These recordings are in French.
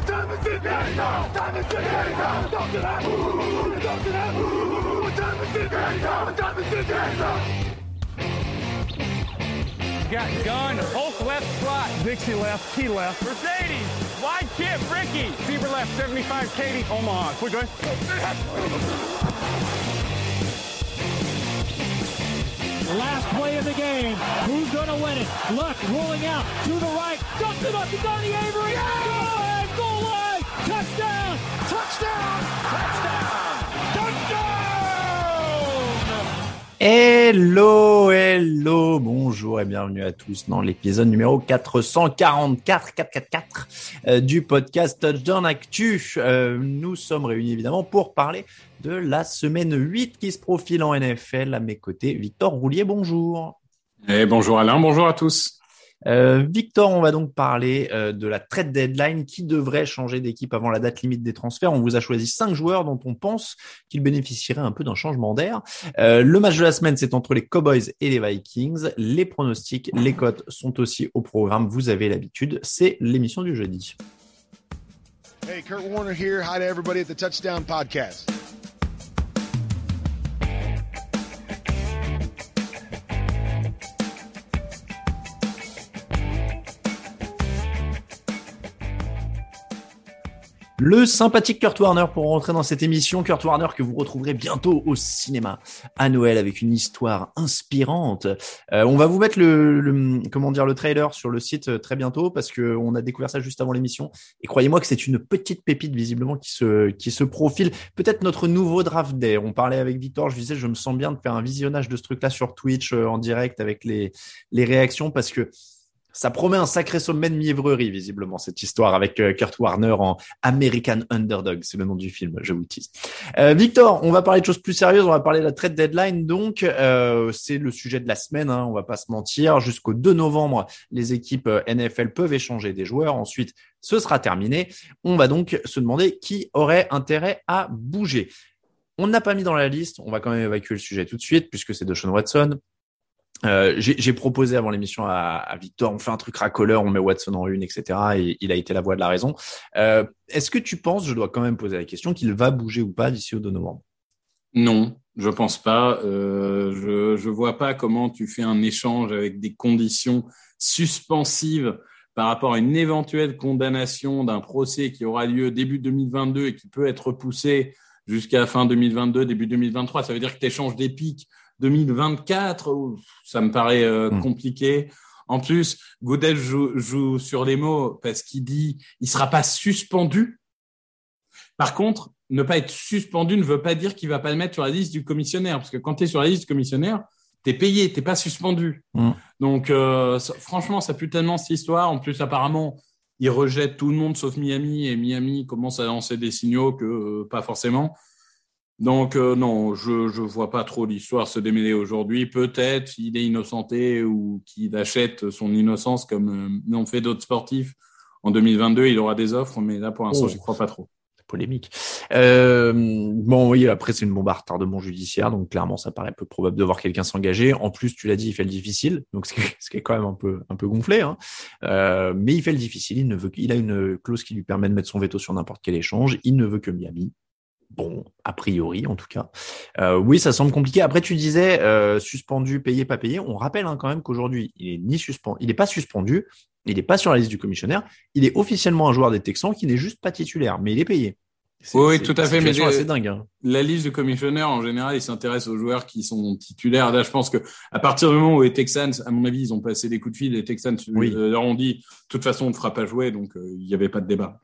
What time is it? Let it go. Time is it? Let it go. Talk to them. Ooh, talk to them. Ooh, what time is it? Let it. What time is it? Let it. Got gun, Hulk left slot. Dixie left, key left. Mercedes, wide chip, Ricky. Fever left, 75, Katie, Omaha. We're good. Last play of the game. Who's going to win it? Luck rolling out to the right. Dumps it up to Donnie Avery. Yeah! Goal line, goal line. Touchdown. Touchdown. Touchdown. Touchdown. Hello, hello, bonjour et bienvenue à tous dans l'épisode numéro 444, 444 euh, du podcast Touchdown Actu. Euh, nous sommes réunis évidemment pour parler de la semaine 8 qui se profile en NFL. À mes côtés, Victor Roulier, bonjour. Et bonjour Alain, bonjour à tous. Euh, Victor, on va donc parler euh, de la trade deadline qui devrait changer d'équipe avant la date limite des transferts. On vous a choisi cinq joueurs dont on pense qu'ils bénéficieraient un peu d'un changement d'air. Euh, le match de la semaine, c'est entre les Cowboys et les Vikings. Les pronostics, les cotes sont aussi au programme. Vous avez l'habitude. C'est l'émission du jeudi. Hey, Kurt Warner here. Hi to everybody at the Touchdown Podcast. Le sympathique Kurt Warner pour rentrer dans cette émission. Kurt Warner que vous retrouverez bientôt au cinéma à Noël avec une histoire inspirante. Euh, on va vous mettre le, le, comment dire le trailer sur le site euh, très bientôt parce que on a découvert ça juste avant l'émission et croyez-moi que c'est une petite pépite visiblement qui se qui se profile. Peut-être notre nouveau draft day. On parlait avec Victor, je disais je me sens bien de faire un visionnage de ce truc-là sur Twitch euh, en direct avec les les réactions parce que ça promet un sacré sommet de mièvrerie, visiblement, cette histoire avec euh, Kurt Warner en American Underdog. C'est le nom du film, je vous tease. Euh, Victor, on va parler de choses plus sérieuses. On va parler de la trade deadline. Donc, euh, c'est le sujet de la semaine. Hein, on va pas se mentir. Jusqu'au 2 novembre, les équipes euh, NFL peuvent échanger des joueurs. Ensuite, ce sera terminé. On va donc se demander qui aurait intérêt à bouger. On n'a pas mis dans la liste. On va quand même évacuer le sujet tout de suite puisque c'est de Sean Watson. Euh, j'ai proposé avant l'émission à, Victor, on fait un truc racoleur, on met Watson en une, etc. Et il a été la voix de la raison. Euh, Est-ce que tu penses, je dois quand même poser la question, qu'il va bouger ou pas d'ici au 2 novembre? Non, je pense pas. Euh, je je vois pas comment tu fais un échange avec des conditions suspensives par rapport à une éventuelle condamnation d'un procès qui aura lieu début 2022 et qui peut être repoussé jusqu'à fin 2022, début 2023. Ça veut dire que tu échanges des pics 2024, ça me paraît euh, Hmm. compliqué. En plus, Godel joue, joue sur les mots parce qu'il dit il sera pas suspendu. Par contre, ne pas être suspendu ne veut pas dire qu'il va pas le mettre sur la liste du commissionnaire, parce que quand tu es sur la liste du commissionnaire, t'es payé, t'es pas suspendu. Hmm. Donc, euh, ça- franchement, ça pue tellement cette histoire. En plus, apparemment, il rejette tout le monde sauf Miami, et Miami commence à lancer des signaux que euh, pas forcément. Donc euh, non, je je vois pas trop l'histoire se démêler aujourd'hui. Peut-être il est innocenté ou qu'il achète son innocence comme euh, l'ont fait d'autres sportifs. En 2022, il aura des offres, mais là pour l'instant, Oh. j'y crois pas trop. Polémique. Euh, bon, oui, après c'est une bombe à retardement judiciaire, donc clairement ça paraît peu probable de voir quelqu'un s'engager. En plus, tu l'as dit, il fait le difficile, donc ce qui est, ce qui est quand même un peu un peu gonflé. Hein. Euh, mais il fait le difficile. Il ne veut, il a une clause qui lui permet de mettre son veto sur n'importe quel échange. Il ne veut que Miami. Bon, a priori, en tout cas. Euh, oui, ça semble compliqué. Après, tu disais euh, suspendu, payé, pas payé. On rappelle hein, quand même qu'aujourd'hui, il est ni suspendu, il n'est pas suspendu, il n'est pas sur la liste du commissionnaire. Il est officiellement un joueur des Texans qui n'est juste pas titulaire, mais il est payé. Oui, tout à fait, mais assez dingue. hein. La liste de commissionnaires, en général, il s'intéresse aux joueurs qui sont titulaires. Là, je pense que à partir du moment où les Texans, à mon avis, ils ont passé des coups de fil, les Texans Oui. euh, leur ont dit, de toute façon, on ne fera pas jouer, donc euh, il n'y avait pas de débat.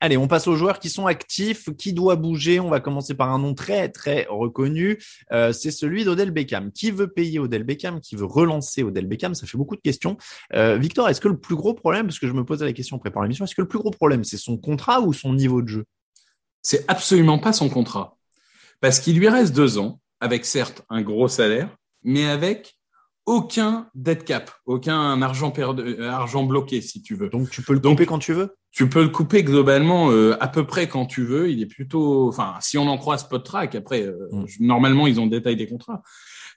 Allez, on passe aux joueurs qui sont actifs. Qui doit bouger On va commencer par un nom très très reconnu. Euh, c'est celui d'Odell Beckham. Qui veut payer Odell Beckham? Qui veut relancer Odell Beckham? Ça fait beaucoup de questions. Euh, Victor, est-ce que le plus gros problème, parce que je me posais la question en préparant l'émission, est-ce que le plus gros problème c'est son contrat ou son niveau de jeu? C'est absolument pas son contrat. Parce qu'il lui reste deux ans, avec certes un gros salaire, mais avec aucun dead cap, aucun argent perdu, euh, argent bloqué, si tu veux. Donc tu peux le Donc- couper quand tu veux? Tu peux le couper globalement euh, à peu près quand tu veux. Il est plutôt, enfin, si on en croit Spot Track, après, euh, Mm. normalement, ils ont le détail des contrats.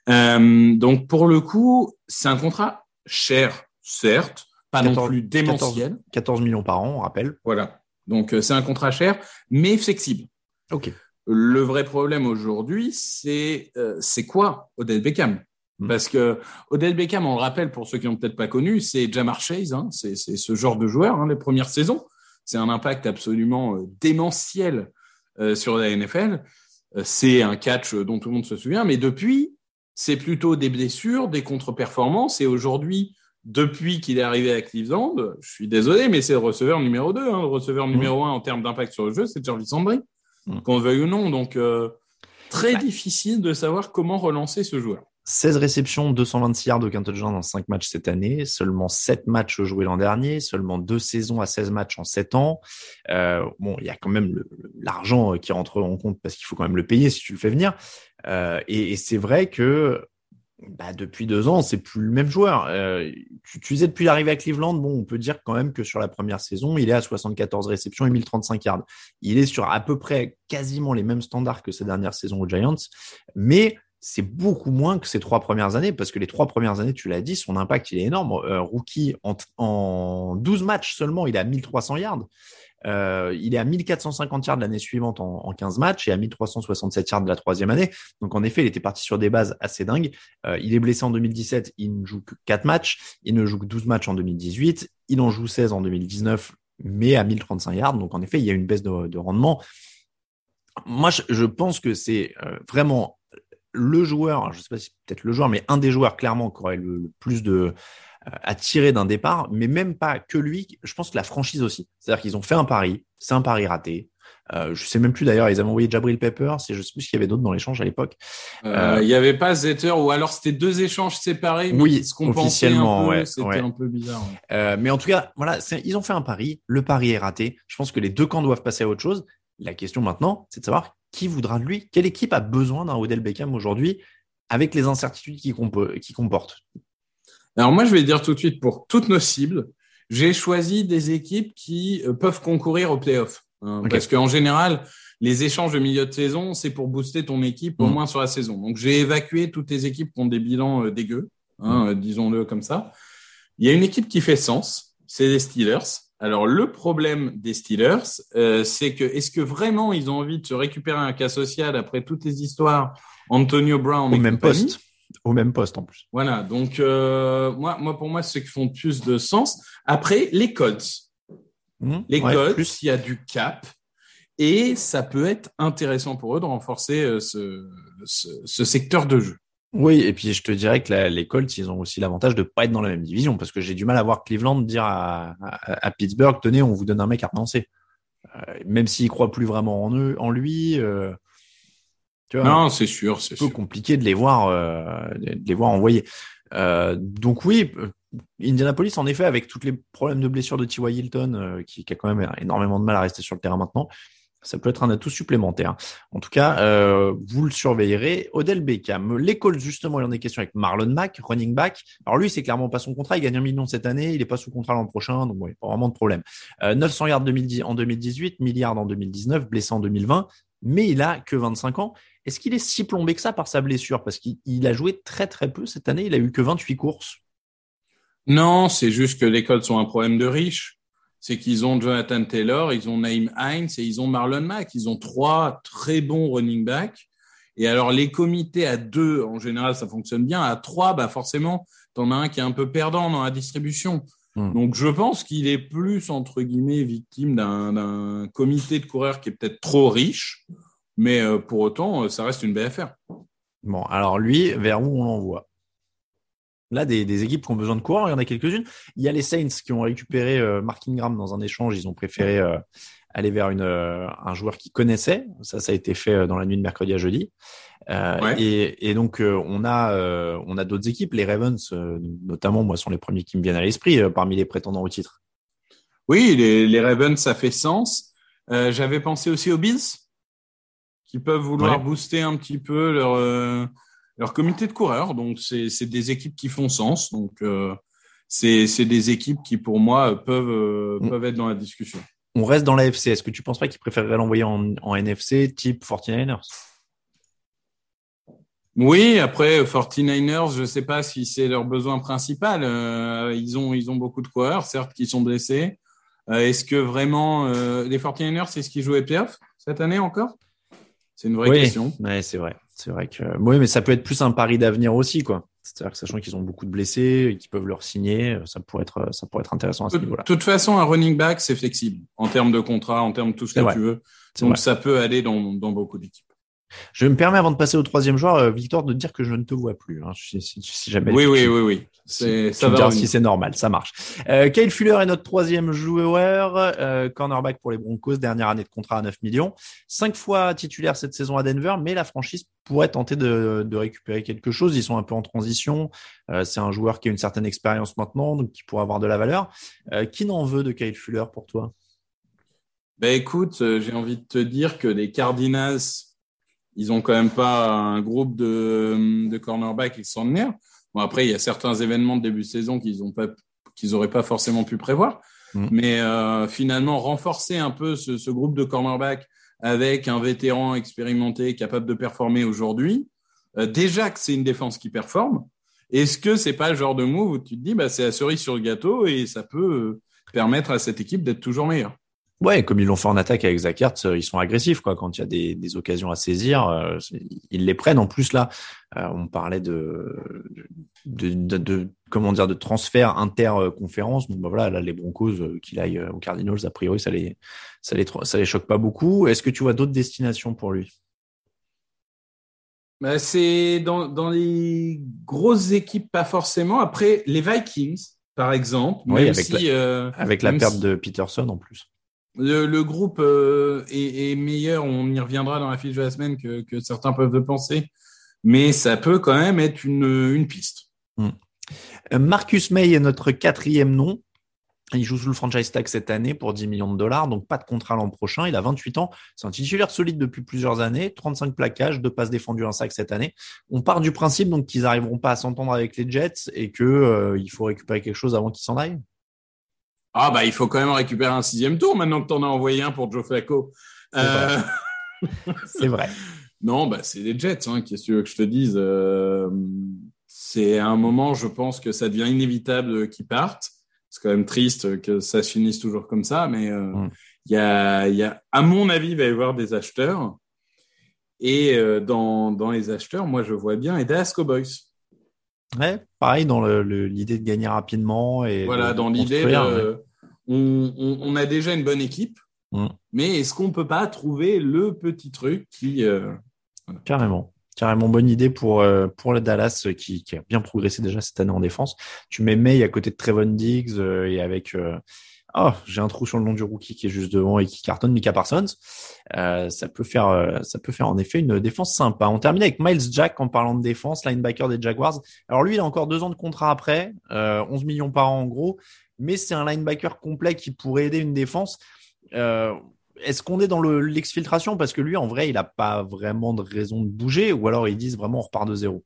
Euh, donc, pour le coup, c'est un contrat cher, certes, pas non 14 plus démentiel. 14 millions par an, on rappelle. Voilà. Donc c'est un contrat cher, mais flexible. Ok. Le vrai problème aujourd'hui, c'est c'est quoi Odell Beckham? Parce que Odell Beckham, on le rappelle pour ceux qui n'ont peut-être pas connu, c'est Jamar Chase, hein, c'est ce genre de joueur, hein, les premières saisons. C'est un impact absolument euh, démentiel euh, sur la NFL. Euh, c'est un catch dont tout le monde se souvient, mais depuis, c'est plutôt des blessures, des contre-performances. Et aujourd'hui, depuis qu'il est arrivé à Cleveland, je suis désolé, mais c'est le receveur numéro 2. Hein, le receveur hmm. numéro 1 en termes d'impact sur le jeu, c'est Jarvis Landry, mmh. qu'on veuille ou non. Donc, très difficile de savoir comment relancer ce joueur. 16 réceptions, 226 yards, aucun touchdown dans 5 matchs cette année, seulement 7 matchs joués l'an dernier, seulement 2 saisons à 16 matchs en 7 ans. Euh, bon, il y a quand même l'argent qui rentre en compte parce qu'il faut quand même le payer si tu le fais venir. Euh, et, c'est vrai que bah, depuis deux ans, c'est plus le même joueur. Euh, tu, tu sais, depuis l'arrivée à Cleveland, bon, on peut dire quand même que sur la première saison, il est à 74 réceptions et 1035 yards. Il est sur à peu près quasiment les mêmes standards que ses dernières saisons aux Giants, mais c'est beaucoup moins que ces trois premières années, parce que les trois premières années, tu l'as dit, son impact, il est énorme. Euh, rookie, en, en 12 matchs seulement, il est à 1300 yards. Euh, il est à 1450 yards l'année suivante en, en, 15 matchs et à 1367 yards de la troisième année. Donc en effet, il était parti sur des bases assez dingues. Euh, il est blessé en 2017, il ne joue que 4 matchs. Il ne joue que 12 matchs en 2018. Il en joue 16 en 2019, mais à 1035 yards. Donc en effet, il y a une baisse de, de rendement. Moi, je, je pense que c'est euh, vraiment le joueur, je sais pas si peut-être le joueur, mais un des joueurs clairement qui aurait le, plus de euh, à tirer d'un départ, mais même pas que lui. Je pense que la franchise aussi. C'est-à-dire qu'ils ont fait un pari, c'est un pari raté. Euh, je sais même plus d'ailleurs, ils avaient envoyé Jabril Pepper, c'est je sais plus s'il y avait d'autres dans l'échange à l'époque. Euh, il n'y avait pas Zetter ou alors c'était deux échanges séparés. Mais oui, officiellement, ouais, c'était un peu bizarre. Euh, mais en tout cas, voilà, ils ont fait un pari, le pari est raté. Je pense que les deux camps doivent passer à autre chose. La question maintenant, c'est de savoir qui voudra de lui? Quelle équipe a besoin d'un Odell Beckham aujourd'hui avec les incertitudes qu'il comporte Alors moi, je vais dire tout de suite, pour toutes nos cibles, j'ai choisi des équipes qui euh, peuvent concourir aux playoffs. Hein, Parce qu'en général, les échanges de milieu de saison, c'est pour booster ton équipe au mm. moins sur la saison. Donc j'ai évacué toutes les équipes qui ont des bilans euh, dégueux, hein, mm. euh, disons-le comme ça. Il y a une équipe qui fait sens, c'est les Steelers. Alors le problème des Steelers, euh, c'est que est-ce que vraiment ils ont envie de se récupérer un cas social après toutes les histoires Antonio Brown au même poste, au même poste en plus. Voilà, donc euh, moi, moi pour moi, ceux qui font plus de sens. Après les Colts, mmh, les Colts, il y a du cap et ça peut être intéressant pour eux de renforcer euh, ce, ce secteur de jeu. Oui, et puis je te dirais que les Colts, ils ont aussi l'avantage de pas être dans la même division, parce que j'ai du mal à voir Cleveland dire à, à, Pittsburgh, tenez, on vous donne un mec à relancer. Euh, même s'ils croient plus vraiment en eux, en lui. Euh, tu vois, non, c'est sûr, c'est peu compliqué de les voir, euh, de les voir envoyer. Donc oui, Indianapolis, en effet, avec tous les problèmes de blessure de T.Y. Hilton, qui, qui, a quand même énormément de mal à rester sur le terrain maintenant, ça peut être un atout supplémentaire. En tout cas, euh, vous le surveillerez. Odell Beckham, l'école justement, il en a question avec Marlon Mack, running back. Alors lui, c'est clairement pas son contrat. Il gagne un million cette année. Il est pas sous contrat l'an prochain, donc ouais, pas vraiment de problème. Euh, 900 yards en 2018, milliards en 2019, blessé en 2020, mais il a que 25 ans. Est-ce qu'il est si plombé que ça par sa blessure? Parce qu'il a joué très très peu cette année. Il a eu que 28 courses. Non, c'est juste que les codes sont un problème de riche c'est qu'ils ont Jonathan Taylor, ils ont Naïm Hines et ils ont Marlon Mack. Ils ont trois très bons running backs. Et alors, les comités à deux, en général, ça fonctionne bien. À trois, bah forcément, t'en as un qui est un peu perdant dans la distribution. Hmm. Donc, je pense qu'il est plus, entre guillemets, victime d'un comité de coureurs qui est peut-être trop riche. Mais euh, pour autant, ça reste une BFR. Bon, alors lui, vers où on l'envoie? Là, des, équipes qui ont besoin de coureurs, il y en a quelques-unes. Il y a les Saints qui ont récupéré euh, Mark Ingram dans un échange. Ils ont préféré euh, aller vers une, euh, un joueur qu'ils connaissaient. Ça, ça a été fait euh, dans la nuit de mercredi à jeudi. Et, donc, on a, on a d'autres équipes. Les Ravens, notamment, moi, sont les premiers qui me viennent à l'esprit parmi les prétendants au titre. Oui, les, les Ravens, ça fait sens. J'avais pensé aussi aux Bills, qui peuvent vouloir booster un petit peu leur leur comité de coureurs. Donc, c'est des équipes qui font sens. Donc, euh, c'est des équipes qui, pour moi, peuvent, euh, mm. peuvent être dans la discussion. On reste dans la FC. Est-ce que tu penses pas qu'ils préféreraient l'envoyer en, en, NFC type 49ers Oui, après 49ers, je ne sais pas si c'est leur besoin principal. Euh, ils, ont, ils ont beaucoup de coureurs, certes, qui sont blessés. Est-ce que vraiment les 49ers, c'est ce qui jouent les playoffs cette année encore? C'est une vraie oui. question. Ouais, c'est vrai. C'est vrai que oui, mais ça peut être plus un pari d'avenir aussi, quoi. C'est-à-dire que sachant qu'ils ont beaucoup de blessés et qu'ils peuvent leur signer, ça pourrait être, ça pourrait être intéressant à ce niveau-là. De toute façon, un running back, c'est flexible en termes de contrat, en termes de tout ce que tu veux. Donc, ça peut aller dans, dans beaucoup d'équipes. Je me permets, avant de passer au troisième joueur, euh, Victor, de dire que je ne te vois plus. Hein, si, si, si, jamais. Oui, oui, tu, oui, oui. C'est, ça va. Si c'est normal, ça marche. Euh, Kyle Fuller est notre troisième joueur, euh, cornerback pour les Broncos, dernière année de contrat à 9 millions. Cinq fois titulaire cette saison à Denver, mais la franchise pourrait tenter de, de récupérer quelque chose. Ils sont un peu en transition. Euh, c'est un joueur qui a une certaine expérience maintenant, donc qui pourrait avoir de la valeur. Qui n'en veut de Kyle Fuller pour toi? Ben écoute, j'ai envie de te dire que les Cardinals ils ont quand même pas un groupe de, de cornerbacks extraordinaire. Bon, après, il y a certains événements de début de saison qu'ils ont pas, qu'ils auraient pas forcément pu prévoir. Mmh. Mais euh, finalement, renforcer un peu ce, ce groupe de cornerbacks avec un vétéran expérimenté capable de performer aujourd'hui, euh, déjà que c'est une défense qui performe, est-ce que c'est pas le genre de move où tu te dis, bah, c'est la cerise sur le gâteau et ça peut permettre à cette équipe d'être toujours meilleure? Ouais, comme ils l'ont fait en attaque avec Zach Ertz, ils sont agressifs quoi. Quand il y a des, des occasions à saisir, euh, ils les prennent. En plus là, euh, on parlait de de, de, de, comment dire de transfert interconférence. Donc bah, voilà, là les Broncos euh, qu'il aille aux Cardinals, a priori ça les ça les ça les choque pas beaucoup. Est-ce que tu vois d'autres destinations pour lui? Bah, c'est dans dans les grosses équipes pas forcément. Après les Vikings par exemple, oui, même avec si la, avec la perte si... de Peterson en plus. Le, groupe euh, est, meilleur, on y reviendra dans la fiche de la semaine que, certains peuvent penser, mais ça peut quand même être une, piste. Mmh. Marcus May est notre quatrième nom. Il joue sous le franchise tag cette année pour 10 millions de dollars, donc pas de contrat l'an prochain. Il a 28 ans. C'est un titulaire solide depuis plusieurs années, 35 plaquages, deux passes défendues, un sac cette année. On part du principe donc qu'ils n'arriveront pas à s'entendre avec les Jets et que euh, faut récupérer quelque chose avant qu'ils s'en aillent. Ah bah il faut quand même récupérer un sixième tour maintenant que tu en as envoyé un pour Joe Flacco. C'est euh... vrai. vrai. non, bah c'est les Jets, hein, qu'est-ce que tu veux que je te dise euh... C'est à un moment, je pense que ça devient inévitable qu'ils partent. C'est quand même triste que ça se finisse toujours comme ça, mais il euh, mm. y, a, y a, à mon avis, il va y avoir des acheteurs. Et euh, dans, dans les acheteurs, moi je vois bien et Dallas Cowboys. Ouais, pareil dans l'idée de gagner rapidement et voilà dans l'idée ouais. on, on, on, a déjà une bonne équipe, mm. mais est-ce qu'on peut pas trouver le petit truc qui euh... voilà. carrément carrément bonne idée pour euh, pour le Dallas qui, qui, a bien progressé déjà cette année en défense. Tu mets May à côté de Trevon Diggs euh, et avec Oh, j'ai un trou sur le nom du rookie qui est juste devant et qui cartonne, Mika Parsons. Euh, ça peut faire, euh, ça peut faire en effet une défense sympa. On termine avec Miles Jack en parlant de défense, linebacker des Jaguars. Alors lui, il a encore deux ans de contrat après, euh, 11 millions par an en gros, mais c'est un linebacker complet qui pourrait aider une défense. Euh, est-ce qu'on est dans l'exfiltration? Parce que lui, en vrai, il n'a pas vraiment de raison de bouger, ou alors ils disent vraiment on repart de zéro.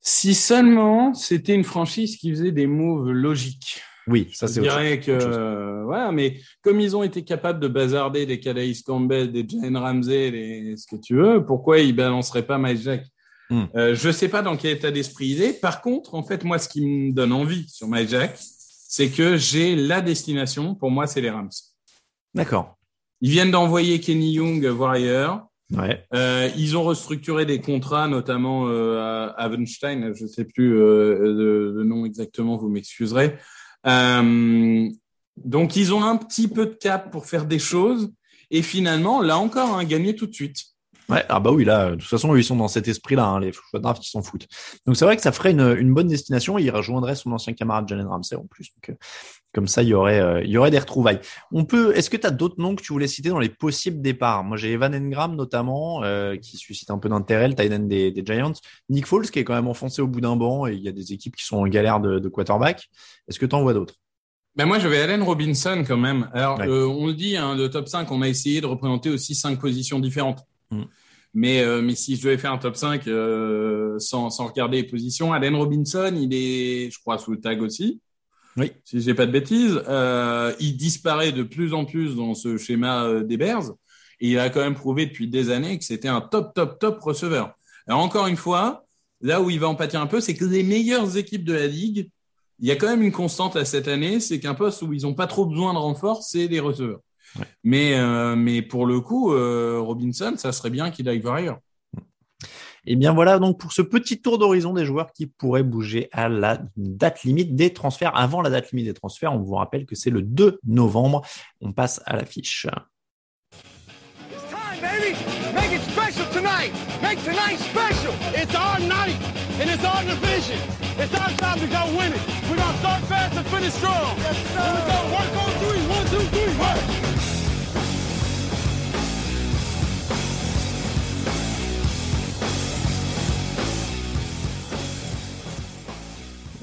Si seulement c'était une franchise qui faisait des moves logiques. Oui, ça c'est Je dirais que euh, voilà, mais comme ils ont été capables de bazarder des Calais Campbell, des Jane Ramsey, des, ce que tu veux, pourquoi ils balanceraient pas Mike Jack? Mm. euh, Je sais pas dans quel état d'esprit il est. Par contre, en fait, moi, ce qui me donne envie sur Mike Jack, c'est que j'ai la destination. Pour moi, c'est les Rams. D'accord. Ils viennent d'envoyer Kenny Young voir ailleurs. Ouais. Euh, ils ont restructuré des contrats, notamment euh, à Avenstein, je sais plus euh, le, le nom exactement, vous m'excuserez. Euh, donc, ils ont un petit peu de cap pour faire des choses. Et finalement, là encore, hein, gagner tout de suite. Ouais, ah bah oui, là, de toute façon, ils sont dans cet esprit-là, hein, les choix draft, ils s'en foutent. Donc, c'est vrai que ça ferait une, bonne destination. Il rejoindrait son ancien camarade Jalen Ramsey en plus. Donc, comme ça, il y aurait, euh, il y aurait des retrouvailles. On peut, est-ce que tu as d'autres noms que tu voulais citer dans les possibles départs? Moi, j'ai Evan Engram notamment, euh, qui suscite un peu d'intérêt, le tight end des, des, Giants. Nick Foles, qui est quand même enfoncé au bout d'un banc, et il y a des équipes qui sont en galère de, de quarterback. Est-ce que tu en vois d'autres? Ben moi, j'avais Allen Robinson quand même. Alors, ouais. euh, on le dit, hein, le top 5, on a essayé de représenter aussi cinq positions différentes. Mm. Mais, euh, mais si je devais faire un top 5 euh, sans, sans regarder les positions, Allen Robinson, il est, je crois, sous le tag aussi. Oui. Si j'ai pas de bêtises, euh, il disparaît de plus en plus dans ce schéma euh, des Bears. Et il a quand même prouvé depuis des années que c'était un top, top, top receveur. Alors encore une fois, là où il va en pâtir un peu, c'est que les meilleures équipes de la ligue il y a quand même une constante à cette année, c'est qu'un poste où ils n'ont pas trop besoin de renfort, c'est les receveurs. Mais, euh, mais pour le coup, euh, Robinson, ça serait bien qu'il aille voir ailleurs. Et eh bien voilà donc pour ce petit tour d'horizon des joueurs qui pourraient bouger à la date limite des transferts. Avant la date limite des transferts, on vous rappelle que c'est le 2 novembre. On passe à l'affiche. Make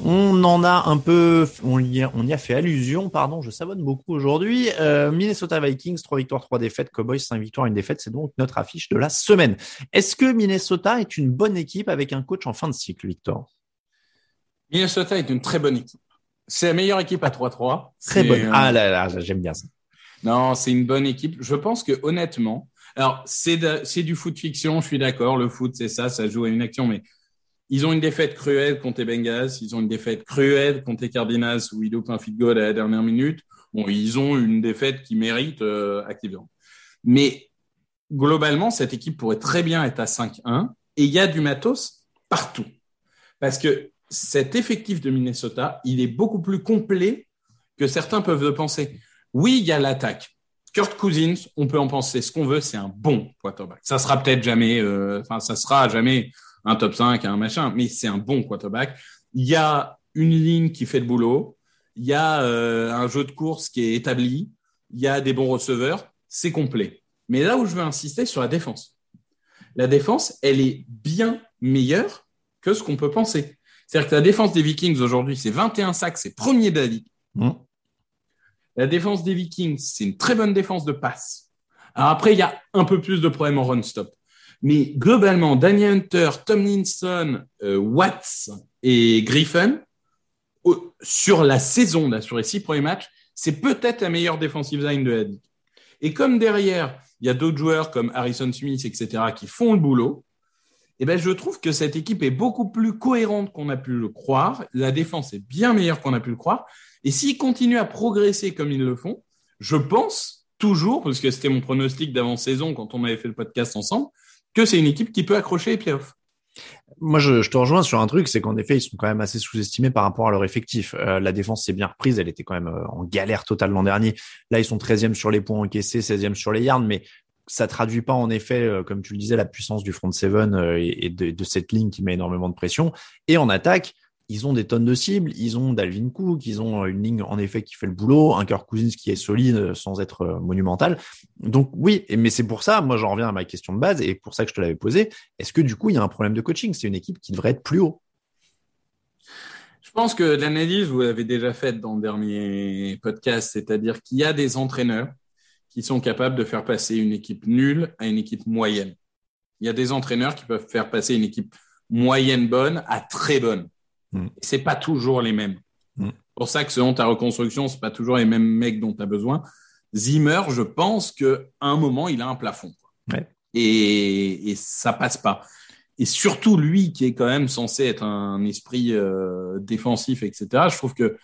on en a un peu, on y a, on y a fait allusion, pardon, je savonne beaucoup aujourd'hui. Euh, Minnesota Vikings, 3 victoires, 3 défaites, Cowboys, 5 victoires, 1 défaite, c'est donc notre affiche de la semaine. Est-ce que Minnesota est une bonne équipe avec un coach en fin de cycle, Victor? Minnesota est une très bonne équipe. C'est la meilleure équipe à 3-3. Très bonne. Euh, ah là là, j'aime bien ça. Non, c'est une bonne équipe. Je pense que honnêtement, alors c'est du foot fiction, je suis d'accord, le foot c'est ça, ça joue à une action, mais ils ont une défaite cruelle contre les. Ils ont une défaite cruelle contre les Cardinals où ils loupent un feed goal à la dernière minute. Ils ont une défaite qui mérite euh. Mais globalement, cette équipe pourrait très bien être à 5-1 et il y a du matos partout. Parce que cet effectif de Minnesota, il est beaucoup plus complet que certains peuvent le penser. Oui, il y a l'attaque. Kurt Cousins, on peut en penser ce qu'on veut, c'est un bon quarterback. Ça sera peut-être jamais, euh, enfin, ça sera jamais un top 5, un machin, mais c'est un bon quarterback. Il y a une ligne qui fait le boulot, il y a euh, un jeu de course qui est établi, il y a des bons receveurs, c'est complet. Mais là où je veux insister sur la défense, la défense, elle est bien meilleure que ce qu'on peut penser. C'est-à-dire que la défense des Vikings aujourd'hui, c'est 21 sacs, c'est premier de la ligue. Mmh. La défense des Vikings, c'est une très bonne défense de passe. Alors après, il y a un peu plus de problèmes en run-stop. Mais globalement, Daniel Hunter, Tomlinson, euh, Watts et Griffin, sur la saison, sur les six premiers matchs, c'est peut-être la meilleure défensive line de la ligue. Et comme derrière, il y a d'autres joueurs comme Harrison Smith, etc., qui font le boulot, eh ben, je trouve que cette équipe est beaucoup plus cohérente qu'on a pu le croire. La défense est bien meilleure qu'on a pu le croire. Et s'ils continuent à progresser comme ils le font, je pense toujours, parce que c'était mon pronostic d'avant-saison quand on avait fait le podcast ensemble, que c'est une équipe qui peut accrocher les playoffs. Moi, je, te rejoins sur un truc, c'est qu'en effet, ils sont quand même assez sous-estimés par rapport à leur effectif. Euh, la défense s'est bien reprise, elle était quand même euh, en galère totale l'an dernier. Là, ils sont 13e sur les points encaissés, 16e sur les yards, mais ça traduit pas en effet, euh, comme tu le disais, la puissance du front seven et, de, de, cette ligne qui met énormément de pression. Et en attaque, ils ont des tonnes de cibles, ils ont Dalvin Cook, ils ont une ligne en effet qui fait le boulot, un Kirk Cousins qui est solide euh, sans être euh, monumental. Donc oui, mais c'est pour ça, moi j'en reviens à ma question de base et pour ça que je te l'avais posé. Est-ce que du coup il y a un problème de coaching? C'est une équipe qui devrait être plus haut. Je pense que l'analyse, vous l'avez déjà faite dans le dernier podcast, c'est-à-dire qu'il y a des entraîneurs qui sont capables de faire passer une équipe nulle à une équipe moyenne. Il y a des entraîneurs qui peuvent faire passer une équipe moyenne bonne à très bonne. Mm. C'est pas toujours les mêmes. Mm. pour ça que selon ta reconstruction, c'est pas toujours les mêmes mecs dont tu as besoin. Zimmer, je pense qu'à un moment, il a un plafond. Et, et ça passe pas. Et surtout lui, qui est quand même censé être un esprit euh, défensif, etc. Je trouve que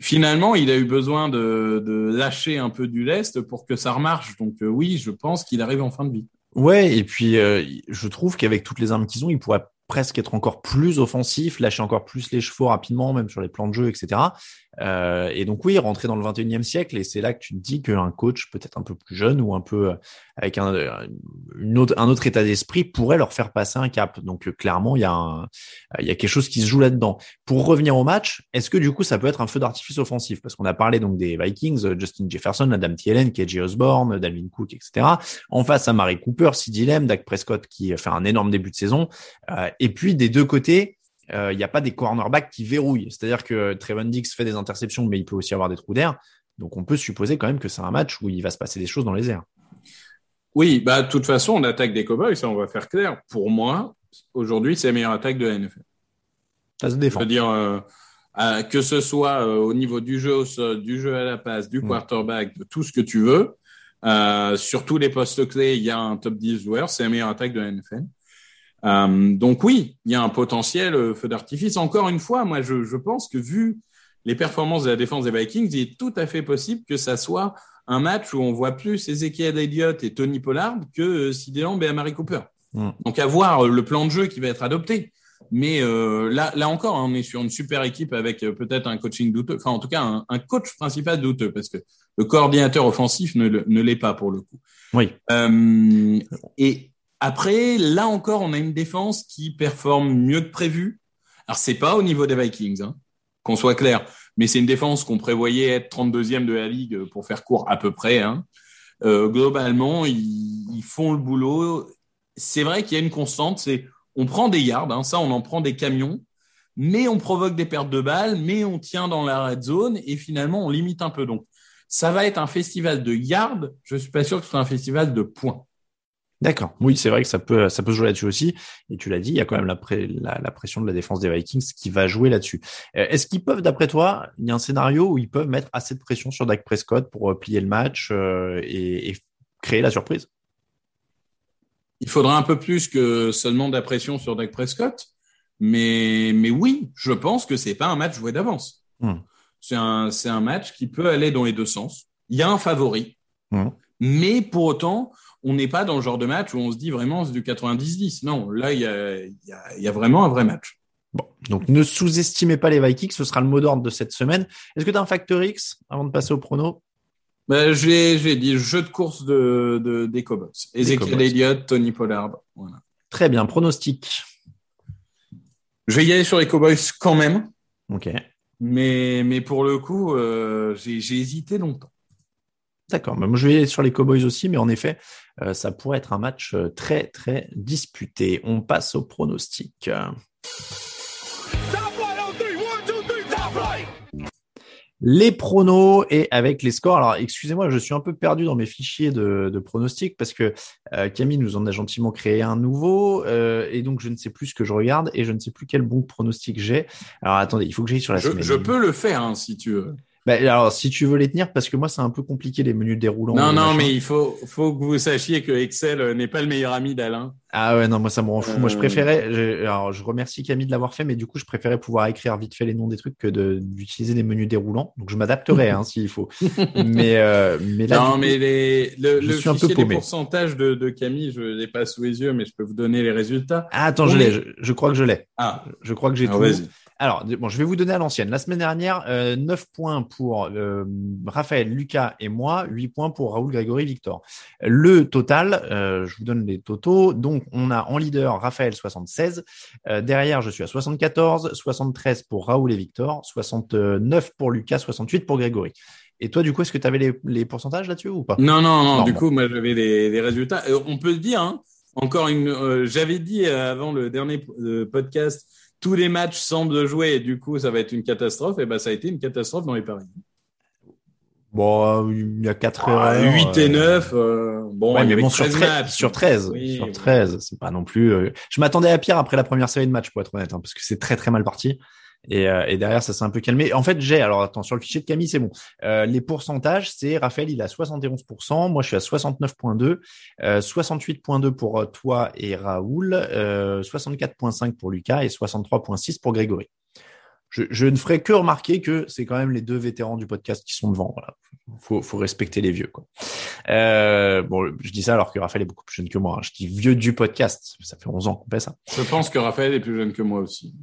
finalement, il a eu besoin de, de, lâcher un peu du lest pour que ça remarche. Donc euh, oui, je pense qu'il arrive en fin de vie. Ouais, et puis euh, je trouve qu'avec toutes les armes qu'ils ont, il pourrait presque être encore plus offensif, lâcher encore plus les chevaux rapidement, même sur les plans de jeu, etc. Euh, et donc oui, rentrer dans le 21e siècle, et c'est là que tu te dis qu'un coach peut-être un peu plus jeune ou un peu euh, avec un, euh, une autre, un autre état d'esprit pourrait leur faire passer un cap. Donc clairement, il y, a y a quelque chose qui se joue là-dedans. Pour revenir au match, est-ce que du coup ça peut être un feu d'artifice offensif? Parce qu'on a parlé donc des Vikings, Justin Jefferson, Adam Thielen, KJ Osborne, Dalvin Cook, etc. En face à Mary Cooper, Sid Lem, Dak Prescott qui fait un énorme début de saison. Et puis des deux côtés, euh, il n'y a pas des cornerbacks qui verrouillent. C'est-à-dire que Trevon Dix fait des interceptions, mais il peut aussi avoir des trous d'air. Donc on peut supposer quand même que c'est un match où il va se passer des choses dans les airs. Oui, bah de toute façon, on attaque des Cowboys, ça on va faire clair. Pour moi, aujourd'hui, c'est la meilleure attaque de la NFL. Ça se défend. Je veux dire, euh, euh, que ce soit au niveau du jeu au sol, du jeu à la passe, du mm. quarterback, de tout ce que tu veux, sur tous les postes clés, il y a un top 10 joueurs, c'est la meilleure attaque de la NFL. Euh, donc oui, il y a un potentiel euh, feu d'artifice. Encore une fois, moi, je, je, pense que vu les performances de la défense des Vikings, il est tout à fait possible que ça soit un match où on voit plus Ezekiel Elliott et Tony Pollard que euh, Sid Lamb et Amari Cooper. Mm. Donc à voir le plan de jeu qui va être adopté. Mais euh, là, là encore, hein, on est sur une super équipe avec peut-être un coaching douteux, enfin en tout cas un, un, coach principal douteux, parce que le coordinateur offensif ne, ne l'est pas pour le coup. Oui. Euh, et après, là encore, on a une défense qui performe mieux que prévu. Alors c'est pas au niveau des Vikings, hein, qu'on soit clair, mais c'est une défense qu'on prévoyait être 32e de la ligue pour faire court à peu près. Hein. Euh, globalement, ils, ils font le boulot. C'est vrai qu'il y a une constante, c'est on prend des yards, hein, ça on en prend des camions, mais on provoque des pertes de balles, mais on tient dans la red zone et finalement on limite un peu. Donc ça va être un festival de yards, je suis pas sûr que ce soit un festival de points. D'accord. Oui, c'est vrai que ça peut, ça peut jouer là-dessus aussi. Et tu l'as dit, il y a quand même la, pré, la, la, pression de la défense des Vikings qui va jouer là-dessus. Est-ce qu'ils peuvent, d'après toi, il y a un scénario où ils peuvent mettre assez de pression sur Dak Prescott pour plier le match euh, et, et créer la surprise? Il faudra un peu plus que seulement de la pression sur Dak Prescott. Mais, mais oui, je pense que c'est pas un match joué d'avance. Hmm. C'est un, c'est un match qui peut aller dans les deux sens. Il y a un favori. Hmm. Mais pour autant, on n'est pas dans le genre de match où on se dit vraiment c'est du 90-10. Non, là, il y a, il y, a, il y a vraiment un vrai match. Bon, donc ne sous-estimez pas les Vikings, ce sera le mot d'ordre de cette semaine. Est-ce que tu as un facteur X avant de passer au prono? Ben, j'ai, j'ai dit jeu de course de, de des Cowboys. Ezekiel Elliott, Tony Pollard. Voilà. Très bien. Pronostic. Je vais y aller sur les Cowboys quand même. Ok. Mais, mais pour le coup, euh, j'ai hésité longtemps. D'accord. Ben, moi, je vais aller sur les Cowboys aussi, mais en effet, euh, ça pourrait être un match euh, très, très disputé. On passe au pronostic. les pronos et avec les scores. Alors, excusez-moi, je suis un peu perdu dans mes fichiers de, de pronostics parce que euh, Camille nous en a gentiment créé un nouveau euh, et donc je ne sais plus ce que je regarde et je ne sais plus quel bon pronostic j'ai. Alors, attendez, il faut que j'aille sur la je, semaine. Je peux le faire hein, si tu veux. Bah, alors, si tu veux les tenir, parce que moi, c'est un peu compliqué les menus déroulants. Non, non, mais il faut, faut que vous sachiez que Excel n'est pas le meilleur ami d'Alain. Ah ouais, non, moi, ça me rend fou. Euh... Moi, je préférais, je, alors, je remercie Camille de l'avoir fait, mais du coup, je préférais pouvoir écrire vite fait les noms des trucs que d'utiliser des menus déroulants. Donc, je m'adapterai, hein, s'il faut. Mais, euh, mais là. Non, coup, mais les, le, le fichier des pourcentages de, de Camille, je l'ai pas sous les yeux, mais je peux vous donner les résultats. Ah, attends, On je l'ai. Je, je, crois que je l'ai. Ah. Je crois que j'ai ah, tout. Alors, bon, je vais vous donner à l'ancienne. La semaine dernière, euh, 9 points pour euh, Raphaël, Lucas et moi, 8 points pour Raoul, Grégory, Victor. Le total, euh, je vous donne les totaux. Donc, on a en leader Raphaël 76. Euh, derrière, je suis à 74, 73 pour Raoul et Victor, 69 pour Lucas, 68 pour Grégory. Et toi, du coup, est-ce que tu avais les, les pourcentages là-dessus ou pas? Non, non, non. du bon. coup, moi, j'avais les, les, résultats. on peut dire, hein, encore une. euh, j'avais dit avant le dernier podcast tous les matchs semblent jouer et du coup ça va être une catastrophe, et ben ça a été une catastrophe dans les paris. Bon, il y a 4 ah, erreurs. 8 et 9, euh, bon, ouais, il y mais avait bon, 13 sur 13, matchs. sur 13, Oui, sur oui. 13, c'est pas non plus. euh, Je m'attendais à pire après la première série de matchs, pour être honnête, hein, parce que c'est très très mal parti. Et, euh, et derrière, ça s'est un peu calmé. En fait, j'ai, alors attends, sur le fichier de Camille, c'est bon. Euh, les pourcentages, c'est Raphaël, il a 71%, moi je suis à 69.2%, euh, 68.2% pour euh, toi et Raoul, euh, 64.5% pour Lucas et 63.6 pour Grégory. Je, ne ferai que remarquer que c'est quand même les deux vétérans du podcast qui sont devant. Voilà. Faut, respecter les vieux. Quoi. Bon, je dis ça alors que Raphaël est beaucoup plus jeune que moi. hein. Je dis vieux du podcast. Ça fait 11 ans qu'on fait ça. Je pense que Raphaël est plus jeune que moi aussi.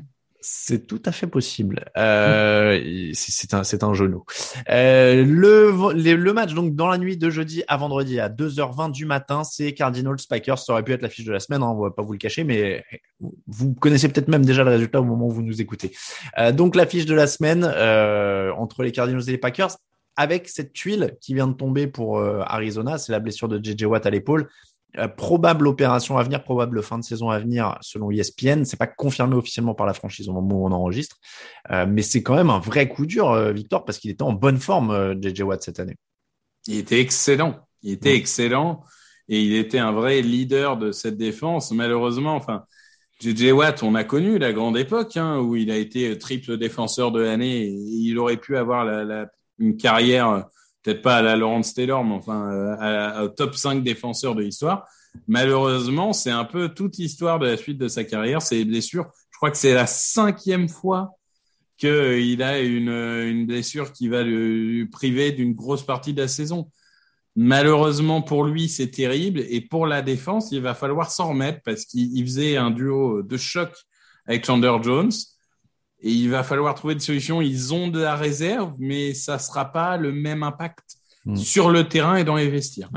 C'est tout à fait possible. Euh, c'est un, c'est un genou. Euh, le, le, le, match donc dans la nuit de jeudi à vendredi à 2h20 du matin, c'est Cardinals Packers. Ça aurait pu être l'affiche de la semaine, hein, on va pas vous le cacher, mais vous connaissez peut-être même déjà le résultat au moment où vous nous écoutez. Euh, donc l'affiche de la semaine euh, entre les Cardinals et les Packers, avec cette tuile qui vient de tomber pour euh, Arizona, c'est la blessure de JJ Watt à l'épaule. Euh, probable opération à venir, probable fin de saison à venir selon ESPN. C'est pas confirmé officiellement par la franchise au moment où on enregistre, euh, mais c'est quand même un vrai coup dur, euh, Victor, parce qu'il était en bonne forme, JJ Watt cette année. Il était excellent. Il était Ouais. excellent et il était un vrai leader de cette défense. Malheureusement, enfin, JJ Watt, on a connu la grande époque hein, où il a été triple défenseur de l'année et il aurait pu avoir la, la, une carrière peut-être pas à la Lawrence Taylor, mais enfin euh, à, au top 5 défenseurs de l'histoire. malheureusement, c'est un peu toute l'histoire de la suite de sa carrière, c'est les blessures. Je crois que c'est la cinquième fois qu'il a une, une blessure qui va le priver d'une grosse partie de la saison. Malheureusement pour lui, c'est terrible. Et pour la défense, il va falloir s'en remettre parce qu'il faisait un duo de choc avec Chandler Jones. Et il va falloir trouver des solutions. Ils ont de la réserve, mais ça sera pas le même impact Hmm. sur le terrain et dans les vestiaires.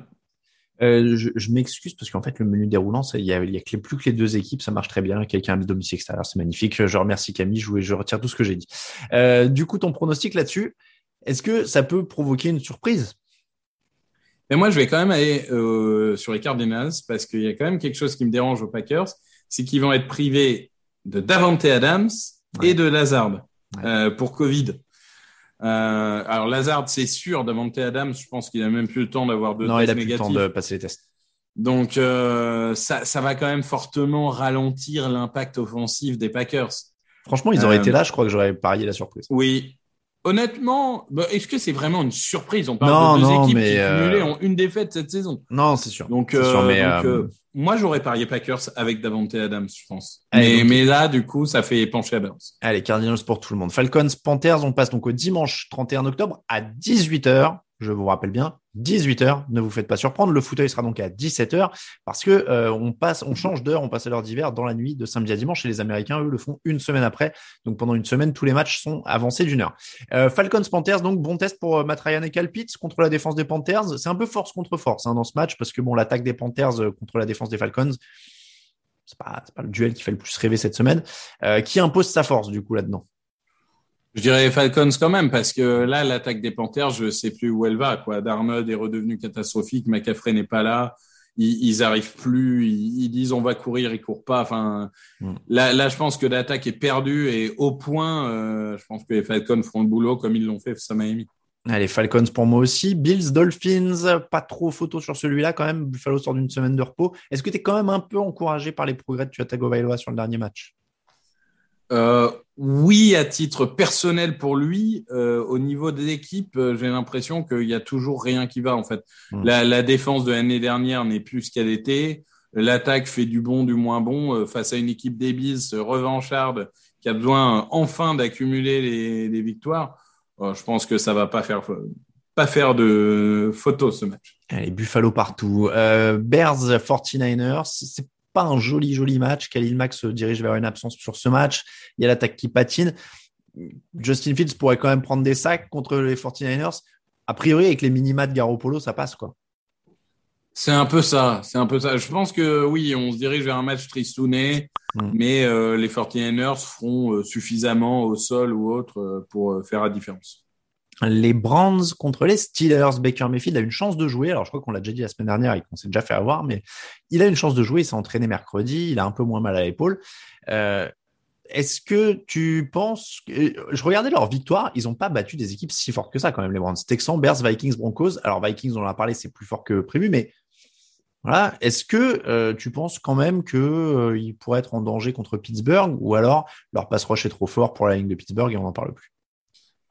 Euh, je, je m'excuse parce qu'en fait le menu déroulant, il y a, y a que plus que les deux équipes, ça marche très bien. Quelqu'un a le domicile extérieur, c'est magnifique. Je remercie Camille, je, je retire tout ce que j'ai dit. Euh, du coup, ton pronostic là-dessus, est-ce que ça peut provoquer une surprise? Mais moi, je vais quand même aller euh, sur les Cardinals parce qu'il y a quand même quelque chose qui me dérange aux Packers, c'est qu'ils vont être privés de Davante Adams Ouais. et de Lazard Ouais. euh, pour Covid. Euh, alors Lazard, c'est sûr. Davante Adams, je pense qu'il a même plus le temps d'avoir deux Non, il tests a plus le temps de passer les tests. Donc euh, ça, ça va quand même fortement ralentir l'impact offensif des Packers. Franchement, ils auraient Euh, été là, je crois que j'aurais parié la surprise. Oui. Honnêtement, bah, est-ce que c'est vraiment une surprise? On parle Non, de deux non, équipes mais, qui euh, cumulées ont une défaite cette saison. Non, c'est sûr. Donc, euh, sûr, mais, donc, euh, euh, moi, j'aurais parié Packers avec Davante Adams, je pense. Allez, mais, donc- mais là, du coup, ça fait pencher Adams. Allez, Cardinals pour tout le monde. Falcons, Panthers, on passe donc au dimanche 31 octobre à 18h. Je vous rappelle bien, 18h. Ne vous faites pas surprendre. Le fauteuil sera donc à 17h parce que euh, on passe, on change d'heure, on passe à l'heure d'hiver dans la nuit de samedi à dimanche et les Américains, eux, le font une semaine après. Donc pendant une semaine, tous les matchs sont avancés d'une heure. Euh, Falcons, Panthers, donc bon test pour euh, et Cal Pitts contre la défense des Panthers. C'est un peu force contre force hein, dans ce match parce que bon, l'attaque des Panthers euh, contre la défense des Falcons, c'est pas, pas le duel qui fait le plus rêver cette semaine. Qui impose sa force du coup là-dedans Je dirais Falcons quand même, parce que là, l'attaque des Panthers, je sais plus où elle va. Quoi. Darnold est redevenu catastrophique, McCaffrey n'est pas là. Ils, ils arrivent plus, ils, ils disent on va courir, ils courent pas. Enfin, Mm. là, là, je pense que l'attaque est perdue et au point, euh, je pense que les Falcons feront le boulot comme ils l'ont fait face à Miami. Allez, Falcons pour moi aussi. Bills, Dolphins, pas trop photo sur celui-là quand même. Buffalo sort d'une semaine de repos. Est-ce que tu es quand même un peu encouragé par les progrès de Tua Tagovailoa sur le dernier match? Euh, oui, à titre personnel pour lui, euh, au niveau de l'équipe, euh, j'ai l'impression qu'il y a toujours rien qui va en fait. Mm. La, la défense de l'année dernière n'est plus ce qu'elle était. L'attaque fait du bon, du moins bon euh, face à une équipe euh, revancharde qui a besoin enfin d'accumuler les, les victoires. Je pense que ça va pas faire pas faire de photos ce match. Allez, Buffalo partout. Euh, Bears, 49ers. C'est pas un joli, joli match. Khalil Mack se dirige vers une absence sur ce match. Il y a l'attaque qui patine. Justin Fields pourrait quand même prendre des sacs contre les 49ers. A priori, avec les minima de Garoppolo, ça passe, quoi. C'est un peu ça, c'est un peu ça. Je pense que oui, on se dirige vers un match tristouné, Mm. mais euh, les 49ers feront euh, suffisamment au sol ou autre euh, pour faire la différence. Les Browns contre les Steelers. Baker Mayfield a une chance de jouer. Alors, je crois qu'on l'a déjà dit la semaine dernière et qu'on s'est déjà fait avoir, mais il a une chance de jouer. Il s'est entraîné mercredi. Il a un peu moins mal à l'épaule. Euh, Est-ce que tu penses que... Je regardais leur victoire. Ils n'ont pas battu des équipes si fortes que ça, quand même, les Browns. Texans, Bears, Vikings, Broncos. Alors, Vikings, on en a parlé, c'est plus fort que prévu, mais voilà. Est-ce que euh, tu penses quand même que euh, ils pourraient être en danger contre Pittsburgh ou alors leur pass rush est trop fort pour la ligne de Pittsburgh et on n'en parle plus?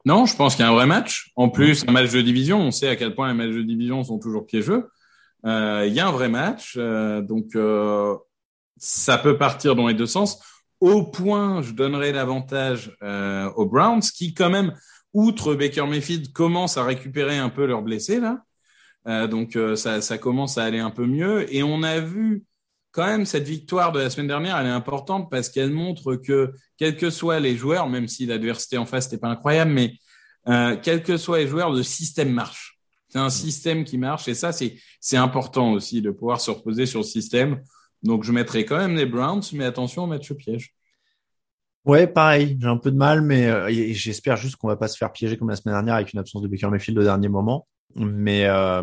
Non, je pense qu'il y a un vrai match. En plus, un match de division, on sait à quel point les matchs de division sont toujours piégeux. Euh, Il y a un vrai match, euh, donc euh, ça peut partir dans les deux sens. Au point, je donnerais l'avantage euh, aux Browns, qui quand même, outre Baker Mayfield, commencent à récupérer un peu leurs blessés là. Euh, donc euh, ça, ça commence à aller un peu mieux. Et on a vu quand même cette victoire de la semaine dernière, elle est importante parce qu'elle montre que quels que soient les joueurs, même si l'adversité en face n'était pas incroyable, mais euh, quels que soient les joueurs, le système marche. C'est un système qui marche et ça, c'est important aussi de pouvoir se reposer sur le système. Donc je mettrai quand même les Browns, mais attention au match piège. Ouais, pareil. J'ai un peu de mal, mais euh, j'espère juste qu'on va pas se faire piéger comme la semaine dernière avec une absence de Baker Mayfield au dernier moment. Mais euh,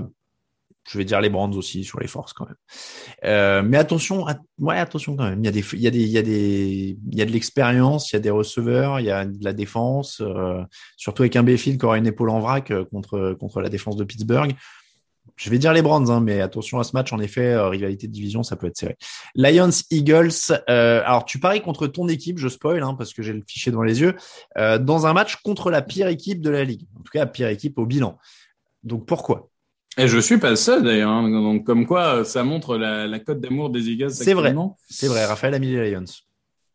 je vais dire les Browns aussi sur les forces quand même. Euh, mais attention, at- ouais, attention quand même. Il y a des, il y a des, il y a des, il y a de l'expérience, il y a des receveurs, il y a de la défense, euh, surtout avec un Bayfield qui aura une épaule en vrac euh, contre contre la défense de Pittsburgh. Je vais dire les Browns, hein, mais attention à ce match. En effet, rivalité de division, ça peut être serré. Lions, Eagles. Alors, tu paries contre ton équipe, je spoil, hein, parce que j'ai le fichier devant les yeux, dans un match contre la pire équipe de la ligue. En tout cas, la pire équipe au bilan. Donc, pourquoi? Et je suis pas le seul d'ailleurs. Hein. Donc comme quoi, ça montre la, la cote d'amour des Eagles. C'est vrai. C'est vrai. Raphaël a mis les Lions.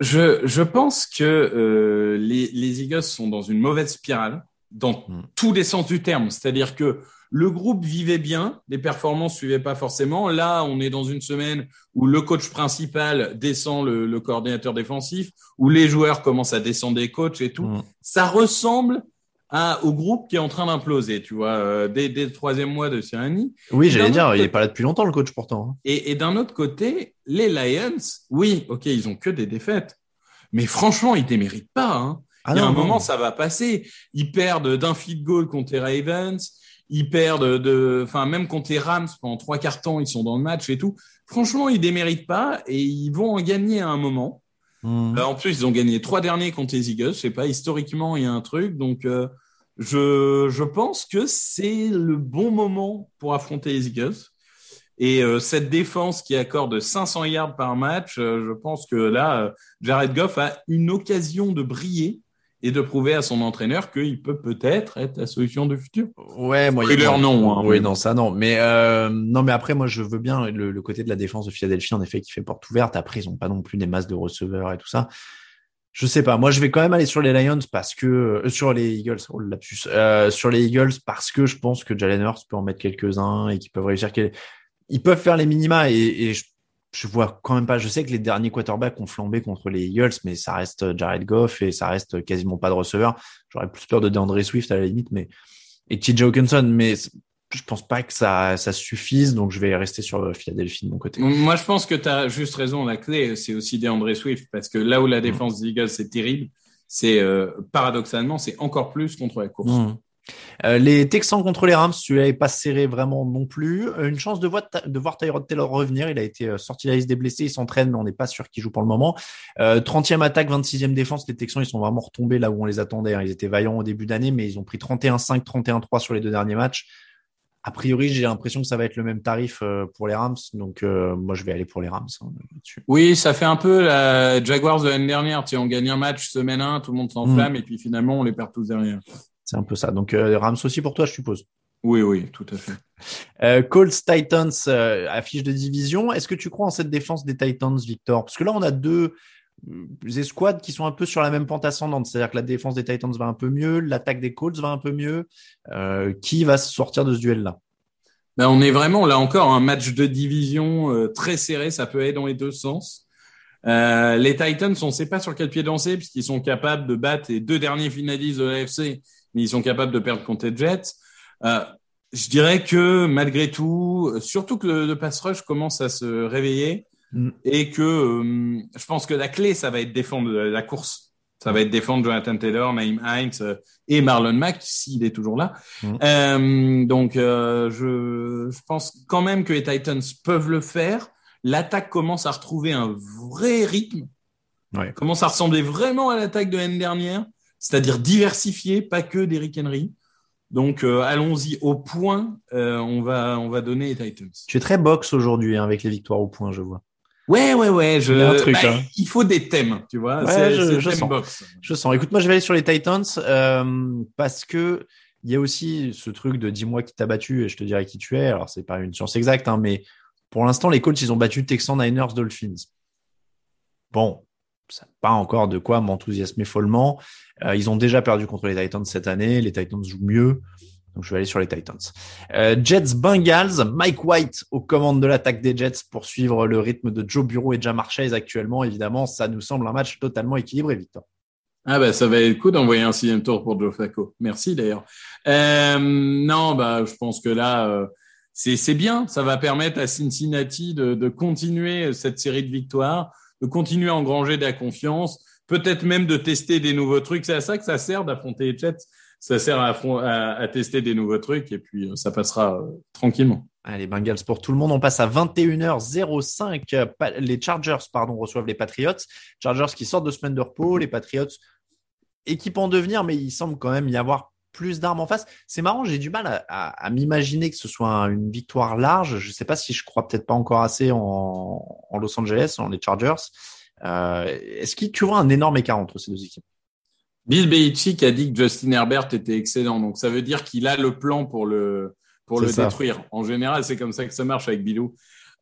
Je, je pense que euh, les, les Eagles sont dans une mauvaise spirale dans hmm. tous les sens du terme. C'est-à-dire que le groupe vivait bien, les performances suivaient pas forcément. Là, on est dans une semaine où le coach principal descend le, le coordinateur défensif, où les joueurs commencent à descendre des coachs et tout. Hmm. Ça ressemble à, au groupe qui est en train d'imploser, tu vois, euh, dès, dès, le troisième mois de Sirianni. Oui, j'allais dire, il est pas là depuis longtemps, le coach, pourtant. Hein. Et, et d'un autre côté, les Lions, oui, ok, ils ont que des défaites. Mais franchement, ils déméritent pas. Hein. Ah il y a un moment, ça va passer. Ils perdent d'un field goal contre les Ravens. Ils perdent de, enfin, même contre les Rams pendant trois quarts temps, ils sont dans le match et tout. Franchement, ils déméritent pas et ils vont en gagner à un moment. Hmm. en plus, ils ont gagné trois derniers contre les Eagles. Je sais pas, historiquement, il y a un truc. Donc, euh, je, je pense que c'est le bon moment pour affronter les Eagles. Et euh, cette défense qui accorde 500 yards par match, euh, je pense que là, Jared Goff a une occasion de briller et de prouver à son entraîneur qu'il peut peut-être être la solution du futur. Ouais, moi, il leur nom. Hein, oui, non, ça non. Mais euh, non, mais après, moi, je veux bien le, côté de la défense de Philadelphie, en effet, qui fait porte ouverte. Après, ils ont pas non plus des masses de receveurs et tout ça. Je sais pas. Moi, je vais quand même aller sur les Lions parce que euh, sur les Eagles, oh, euh, sur les Eagles parce que je pense que Jalen Hurts peut en mettre quelques-uns et qu'ils peuvent réussir. Ils peuvent faire les minima et, et je je vois quand même pas. Je sais que les derniers quarterbacks ont flambé contre les Eagles, mais ça reste Jared Goff et ça reste quasiment pas de receveur. J'aurais plus peur de DeAndre Swift à la limite, mais et TJ Hawkinson, mais je pense pas que ça, ça suffise, donc je vais rester sur Philadelphie de mon côté. Moi, je pense que tu as juste raison. La clé, c'est aussi DeAndre Swift, parce que là où la mm. défense des Eagles est terrible, c'est euh, paradoxalement, c'est encore plus contre la course. Mm. Euh, les Texans contre les Rams, celui-là n'est pas serré vraiment non plus. Euh, une chance de voir, de voir Tyrod Taylor revenir. Il a été euh, sorti de la liste des blessés. Il s'entraîne, mais on n'est pas sûr qu'il joue pour le moment. 30e attaque, 26e défense. Les Texans, ils sont vraiment retombés là où on les attendait. Hein. Ils étaient vaillants au début d'année, mais ils ont pris 31-5, 31-3 sur les deux derniers matchs. A priori, j'ai l'impression que ça va être le même tarif pour les Rams. Donc, moi, je vais aller pour les Rams. Hein, oui, ça fait un peu la Jaguars de l'année dernière. Tu sais, on gagne un match semaine 1, tout le monde s'enflamme, mm. et puis finalement, on les perd tous derrière. C'est un peu ça. Donc euh, Rams aussi pour toi, je suppose. Oui, oui, tout à fait. Euh, Colts Titans euh, affiche de division. Est-ce que tu crois en cette défense des Titans, Victor? Parce que là, on a deux escouades qui sont un peu sur la même pente ascendante. C'est-à-dire que la défense des Titans va un peu mieux, l'attaque des Colts va un peu mieux. qui va sortir de ce duel-là? Ben, On est vraiment là encore un match de division très serré. Ça peut aller dans les deux sens. les Titans, on ne sait pas sur quel pied danser puisqu'ils sont capables de battre les deux derniers finalistes de l'AFC mais ils sont capables de perdre contre les Jets. Euh, je dirais que malgré tout, surtout que le, pass rush commence à se réveiller mm. et que euh, je pense que la clé, ça va être défendre la course. Ça va être défendre Jonathan Taylor, Naïm Hines euh, et Marlon Mack s'il est toujours là. Mm. Euh, donc, je, je pense quand même que les Titans peuvent le faire. L'attaque commence à retrouver un vrai rythme. Ouais. Commence à ressembler vraiment à l'attaque de l'année dernière c'est-à-dire diversifié, pas que d'Eric Henry. Donc euh, allons-y au point, euh, on va on va donner les Titans. Tu es très box aujourd'hui hein, avec les victoires au point, je vois. Ouais ouais ouais, je, il, truc, bah, hein. il faut des thèmes, tu vois. Ouais, je, je sens. Box. Je sens. Écoute, moi je vais aller sur les Titans euh, parce que il y a aussi ce truc de dis-moi qui t'a battu et je te dirai qui tu es. Alors c'est pas une science exacte, hein, mais pour l'instant les Colts ils ont battu Texans, Niners, Dolphins. Bon, ça pas encore de quoi m'enthousiasmer follement. Euh, ils ont déjà perdu contre les Titans cette année. Les Titans jouent mieux. Donc je vais aller sur les Titans. Euh, Jets Bengals, Mike White aux commandes de l'attaque des Jets pour suivre le rythme de Joe Bureau et Jamar actuellement. Évidemment, ça nous semble un match totalement équilibré, Victor. Ah bah ça va être cool d'envoyer un sixième tour pour Joe Flacco. Merci d'ailleurs. Euh, non, bah je pense que là euh, c'est bien. Ça va permettre à Cincinnati de, de continuer cette série de victoires de continuer à engranger de la confiance, peut-être même de tester des nouveaux trucs. C'est à ça que ça sert d'affronter les Jets. Ça sert à, à, tester des nouveaux trucs et puis euh, ça passera euh, tranquillement. Allez, Bengals pour tout le monde. On passe à 21h05. Les Chargers, pardon, reçoivent les Patriots. Chargers qui sortent de semaine de repos. Les Patriots, équipe en devenir, mais il semble quand même y avoir plus d'armes en face. C'est marrant, j'ai du mal à, m'imaginer que ce soit une victoire large. Je ne sais pas si je crois peut-être pas encore assez en, Los Angeles, en les Chargers. Euh, est-ce que tu vois un énorme écart entre ces deux équipes? Bill Belichick a dit que Justin Herbert était excellent, donc ça veut dire qu'il a le plan pour le pour le ça. détruire. En général, c'est comme ça que ça marche avec Bilou.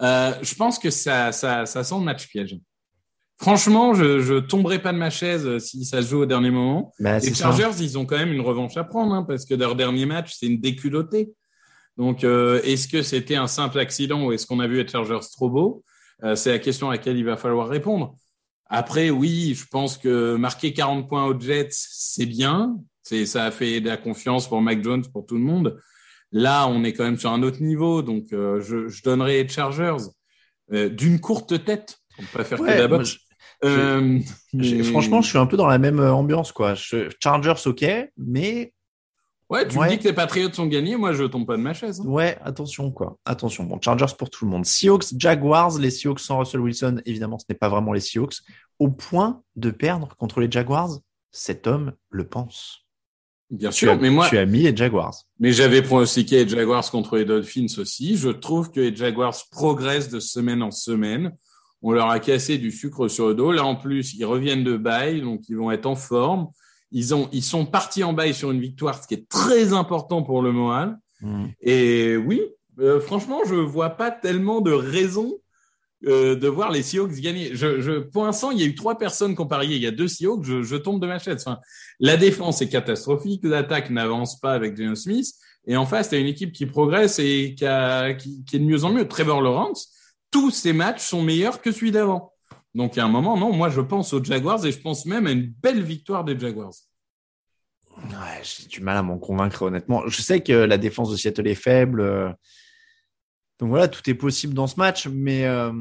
Euh, je pense que ça, ça, ça sent le match piège. Franchement, je, je tomberai pas de ma chaise euh, si ça se joue au dernier moment. Bah, Les ça. Chargers, ils ont quand même une revanche à prendre, hein, parce que leur dernier match, c'est une déculottée. Donc, euh, est-ce que c'était un simple accident ou est-ce qu'on a vu les Chargers trop beaux Euh, C'est la question à laquelle il va falloir répondre. Après, oui, je pense que marquer 40 points aux Jets, c'est bien. C'est, ça a fait de la confiance pour Mac Jones, pour tout le monde. Là, on est quand même sur un autre niveau, donc euh, je, je donnerai les Chargers euh, d'une courte tête, pour ne pas faire Ouais, que je- Euh, mais- Franchement, je suis un peu dans la même euh, ambiance, quoi. Je- Chargers, ok, mais Ouais, tu Ouais. me dis que les Patriots sont gagnés, moi je tombe pas de ma chaise. hein. ouais, attention, quoi. Attention. Bon, Chargers pour tout le monde. Seahawks, Jaguars, les Seahawks sans Russell Wilson, évidemment, ce n'est pas vraiment les Seahawks. Au point de perdre contre les Jaguars, cet homme le pense. Bien Tu sûr, as, mais moi, tu as mis les Jaguars. mais j'avais pronostiqué les Jaguars contre les Dolphins aussi. Je trouve que les Jaguars progressent de semaine en semaine. On leur a cassé du sucre sur le dos. Là, en plus, ils reviennent de bail, donc ils vont être en forme. Ils ont, ils sont partis en bail sur une victoire, ce qui est très important pour le moral. Hmm. Et oui, euh, franchement, je vois pas tellement de raison euh, de voir les Seahawks gagner. Je, je, pour l'instant, il y a eu trois personnes qui ont parié. Il y a deux Seahawks, je, je tombe de ma chaise. Enfin, la défense est catastrophique, l'attaque n'avance pas avec Geno Smith. Et en face, tu as une équipe qui progresse et qui, a, qui, qui est de mieux en mieux. Trevor Lawrence, tous ses matchs sont meilleurs que celui d'avant. Donc, il y a un moment, non, moi, je pense aux Jaguars et je pense même à une belle victoire des Jaguars. J'ai du mal à m'en convaincre, honnêtement. Je sais que la défense de Seattle est faible. euh, Donc voilà, tout est possible dans ce match. Mais euh,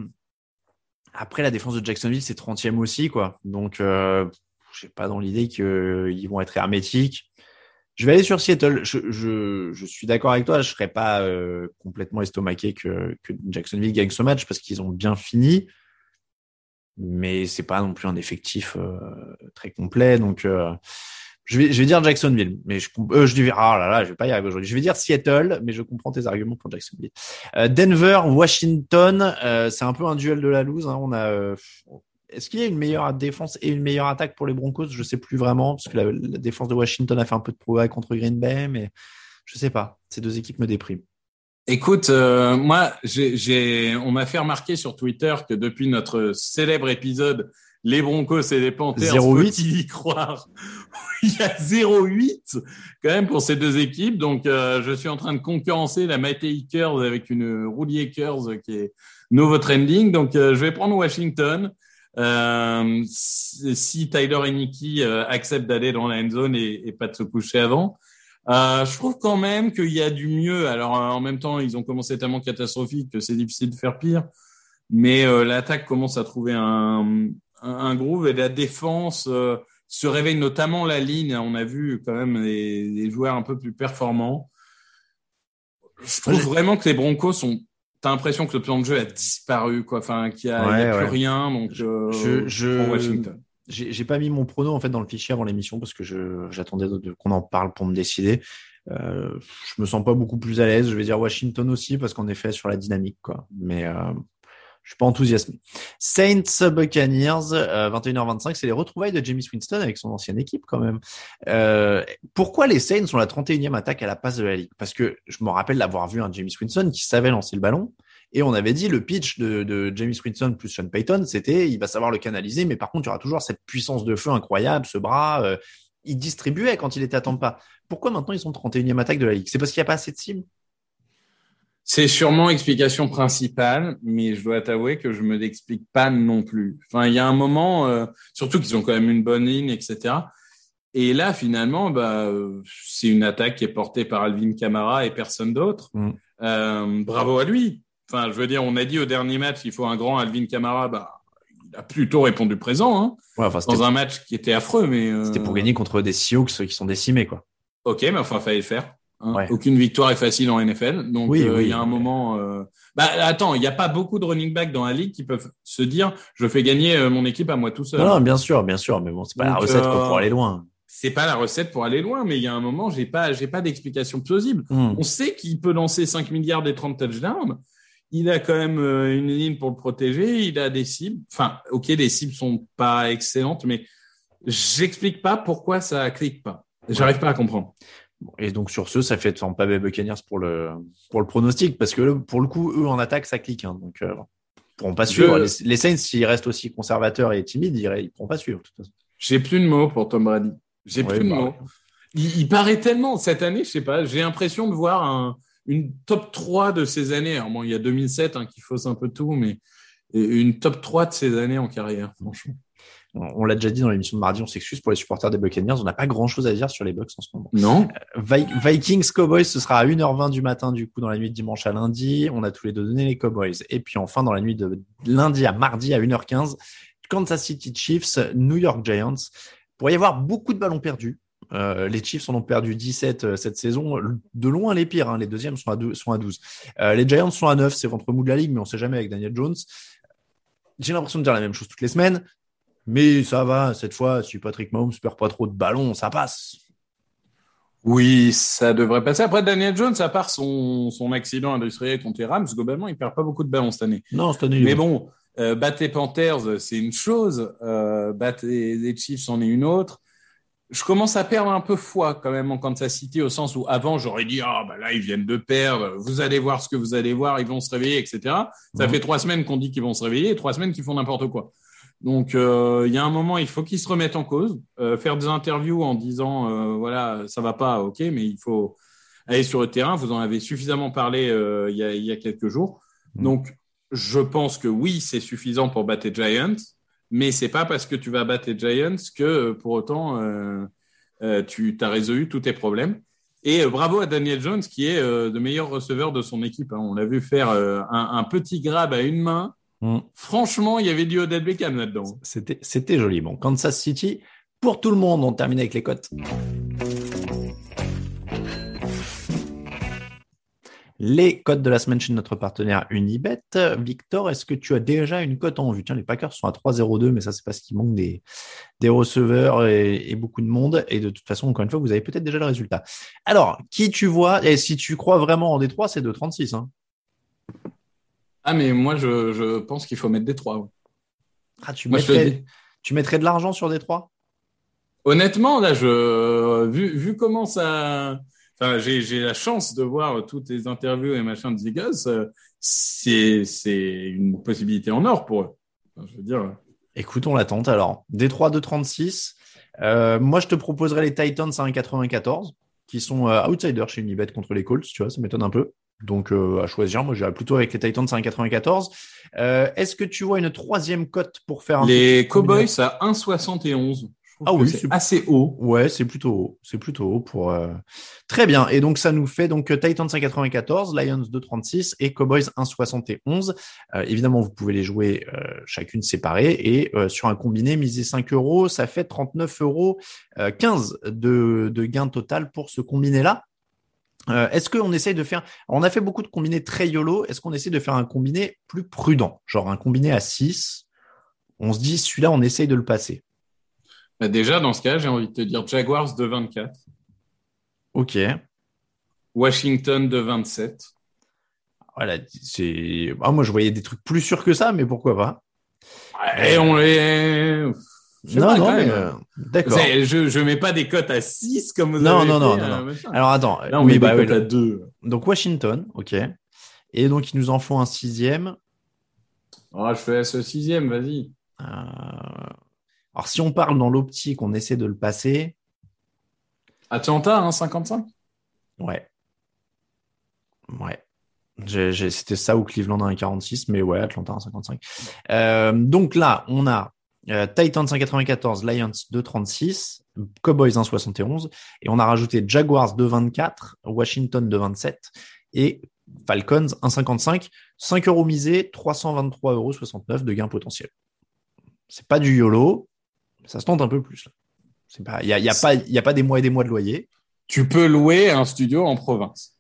après, la défense de Jacksonville, c'est 30e aussi. quoi. Donc, euh, je n'ai pas dans l'idée qu'ils vont être hermétiques. Je vais aller sur Seattle. Je, je, je suis d'accord avec toi. Je serais pas euh, complètement estomaqué que, que Jacksonville gagne ce match parce qu'ils ont bien fini. Mais c'est pas non plus un effectif euh, très complet. Donc, euh, je vais, je vais dire Jacksonville, mais je, euh, je vais, ah là là, je vais pas y arriver aujourd'hui. Je vais dire Seattle, mais je comprends tes arguments pour Jacksonville. Euh, Denver, Washington, euh, c'est un peu un duel de la loose. Hein. On a, est-ce qu'il y a une meilleure défense et une meilleure attaque pour les Broncos? Je sais plus vraiment parce que la, la défense de Washington a fait un peu de progrès contre Green Bay, mais je sais pas. Ces deux équipes me dépriment. Écoute, euh, moi, j'ai, on m'a fait remarquer sur Twitter que depuis notre célèbre épisode Les Broncos et les Panthers, 0,8. faut-il y croire? Il y a 0,8 quand même pour ces deux équipes. Donc, euh, je suis en train de concurrencer la Matei Akers avec une Rudy Akers qui est nouveau trending. Donc, euh, je vais prendre Washington. Euh, si Tyler et Nicky euh, acceptent d'aller dans la end zone et, et pas de se coucher avant. Euh, je trouve quand même qu'il y a du mieux. Alors en même temps, ils ont commencé tellement catastrophique que c'est difficile de faire pire. Mais euh, l'attaque commence à trouver un, groove et la défense se réveille, notamment la ligne. On a vu quand même des, des joueurs un peu plus performants. Je trouve vraiment que les Broncos sont. T'as l'impression que le plan de jeu a disparu, quoi. Enfin, qu'il y a, y a Ouais, plus rien. Donc, euh, Je- je- Washington. J'ai pas mis mon prono en fait dans le fichier avant l'émission parce que je j'attendais qu'on en parle pour me décider. Euh, je me sens pas beaucoup plus à l'aise. Je vais dire Washington aussi parce qu'en effet sur la dynamique quoi. Mais euh, je suis pas enthousiasmé. Saints Buccaneers euh, 21h25, c'est les retrouvailles de James Winston avec son ancienne équipe quand même. Euh, pourquoi les Saints sont la 31e attaque à la passe de la ligue? Parce que je me rappelle d'avoir vu un James Winston qui savait lancer le ballon. Et on avait dit le pitch de, de James Winston plus Sean Payton, c'était il va savoir le canaliser, mais par contre, il y aura toujours cette puissance de feu incroyable, ce bras. euh, il distribuait quand il était à Tampa. Pourquoi maintenant ils sont 31e attaque de la ligue? C'est parce qu'il n'y a pas assez de cibles? C'est sûrement explication principale, mais je dois t'avouer que je me l'explique pas non plus. Enfin, il y a un moment, euh, surtout qu'ils ont quand même une bonne ligne, etc. Et là, finalement, bah, euh, c'est une attaque qui est portée par Alvin Kamara et personne d'autre. Mm. Euh, bravo à lui. Enfin, je veux dire, on a dit au dernier match qu'il faut un grand Alvin Kamara. Bah, il a plutôt répondu présent, hein, ouais, enfin, C'était dans un match qui était affreux, mais euh, c'était pour gagner contre des Seahawks qui sont décimés. quoi. Ok, mais enfin, fallait le faire. Hein. Ouais. Aucune victoire est facile en NFL. Donc, Oui, euh, oui, il y a un moment. euh, Bah, attends, il n'y a pas beaucoup de running back dans la ligue qui peuvent se dire je fais gagner euh, mon équipe à moi tout seul. Non, non, bien sûr, bien sûr, mais bon, c'est pas la recette euh, pour aller loin. C'est pas la recette pour aller loin, mais il y a un moment, j'ai pas, j'ai pas d'explication plausible. Hmm. On sait qu'il peut lancer 5 milliards et 30 touchdowns. Il a quand même une ligne pour le protéger. Il a des cibles. Enfin, ok, les cibles sont pas excellentes, mais j'explique pas pourquoi ça clique pas. J'arrive pas à comprendre. Et donc sur ce, ça fait Tampa Bay Buccaneers pour le pour le pronostic parce que pour le coup, eux en attaque, ça clique. Hein, donc euh, ils pourront pas suivre. Les, les Saints, s'ils restent aussi conservateurs et timides, ils, ils pourront pas suivre. De. J'ai plus de mots pour Tom Brady. J'ai Ouais, plus de bah mots. Il, il paraît tellement cette année, je sais pas. J'ai l'impression de voir un, une top 3 de ces années. Alors bon, il y a 2007 hein, qui fausse un peu tout, mais une top 3 de ces années en carrière, franchement. On, l'a déjà dit dans l'émission de mardi, on s'excuse pour les supporters des Buccaneers. On n'a pas grand chose à dire sur les Bucks en ce moment. Non. Vi- Vikings Cowboys, ce sera à 1h20 du matin, du coup, dans la nuit de dimanche à lundi. On a tous les deux donné les Cowboys. Et puis enfin, dans la nuit de lundi à mardi à 1h15, Kansas City Chiefs, New York Giants. Pour y avoir beaucoup de ballons perdus. Euh, les Chiefs en ont perdu 17 euh, cette saison, de loin les pires. Hein. Les deuxièmes sont à, deux- sont à 12. Euh, les Giants sont à 9, c'est ventre mou de la ligue, mais on sait jamais avec Daniel Jones. J'ai l'impression de dire la même chose toutes les semaines, mais ça va. Cette fois, si Patrick Mahomes perd pas trop de ballons, ça passe. Oui, ça devrait passer. Après, Daniel Jones, à part son, son accident industriel contre les Rams, globalement, il perd pas beaucoup de ballons cette année. Non, cette année, Mais bon, euh, battre les Panthers, c'est une chose. Euh, battre les, Chiefs, en est une autre. Je commence à perdre un peu foi quand même en Kansas City, au sens où avant, j'aurais dit, ah, bah là, ils viennent de perdre. Vous allez voir ce que vous allez voir. Ils vont se réveiller, etc. Ça Mhm. fait trois semaines qu'on dit qu'ils vont se réveiller et trois semaines qu'ils font n'importe quoi. Donc, euh, il y a un moment, il faut qu'ils se remettent en cause, euh, faire des interviews en disant, euh, voilà, ça va pas, ok, mais il faut aller sur le terrain. Vous en avez suffisamment parlé il, y a, il y a quelques jours. Mhm. Donc, je pense que oui, c'est suffisant pour battre les Giants, mais c'est pas parce que tu vas battre les Giants que pour autant euh, euh, tu as résolu tous tes problèmes. Et euh, bravo à Daniel Jones qui est le meilleur receveur de son équipe. hein. On l'a vu faire un, un petit grab à une main. Mm. Franchement, il y avait du Odell Beckham là-dedans. C'était, c'était joli. Bon, Kansas City, pour tout le monde, on termine avec les cotes. Les cotes de la semaine chez notre partenaire Unibet. Victor, est-ce que tu as déjà une cote en vue? Tiens, les Packers sont à 3,02, mais ça, c'est parce qu'il manque des, des receveurs et, et beaucoup de monde. Et de toute façon, encore une fois, vous avez peut-être déjà le résultat. Alors, qui tu vois? Et si tu crois vraiment en Détroit, c'est 2,36. Hein. Ah, mais moi, je, je pense qu'il faut mettre des trois. ouais. Ah, tu, Moi, mettrais, tu mettrais de l'argent sur Détroit Honnêtement, là, je vu, vu comment ça. Enfin, j'ai j'ai la chance de voir toutes les interviews et machin de Ziggles. euh, C'est c'est une possibilité en or pour eux. Enfin, je veux dire. Écoute, on l'attente alors. Détroit 2,36. Euh, moi, je te proposerais les Titans à 1,94 qui sont euh, outsiders chez Unibet contre les Colts. Tu vois, ça m'étonne un peu. Donc, euh, à choisir, moi, j'irais plutôt avec les Titans à 1,94. Euh, Est-ce que tu vois une troisième cote pour faire un Les Cowboys à 1,71. Je trouve Ah oui, c'est assez haut. Ouais, c'est plutôt haut. C'est plutôt haut pour. euh, Très bien. Et donc ça nous fait donc euh, Titans 1,94, Lions 2,36 et Cowboys 1,71. Euh, évidemment, vous pouvez les jouer euh, chacune séparée et euh, sur un combiné misé 5 euros, ça fait 39 euros euh, 15 de, de gain total pour ce combiné là. Euh, est-ce qu'on essaye de faire, on a fait beaucoup de combinés très YOLO, est-ce qu'on essaie de faire un combiné plus prudent, genre un combiné à 6 On se dit, celui-là, on essaye de le passer. Bah, déjà, dans ce cas, j'ai envie de te dire Jaguars de 24, Ok. Washington de 27. Voilà, c'est. Ah, moi, je voyais des trucs plus sûrs que ça, mais pourquoi pas? Et on les. Non, pas, non, mais même. euh, d'accord. C'est- Je je mets pas des cotes à 6 comme vous Non, avez non, fait, non, non, euh, non. Alors attends. Là, on oui, met bah des oui, cotes à le- 2. Donc Washington, ok. Et donc il nous en faut un sixième. Ah, je fais ce sixième, vas-y. Euh, Alors si on parle dans l'optique, on essaie de le passer. Atlanta, hein, 55 Ouais. Ouais. J'ai- j'ai- C'était ça ou Cleveland à 1,46, mais ouais, Atlanta à 1,55. Euh, donc là, on a euh, Titans 1,94, Lions 2,36, Cowboys 1,71, et on a rajouté Jaguars 2,24, Washington 2,27 et Falcons 1,55. 5 euros misés, 323,69 euros de gain potentiel. C'est pas du YOLO, ça se tente un peu plus. il y a, y a pas, y a pas des mois et des mois de loyer. Tu peux louer un studio en province.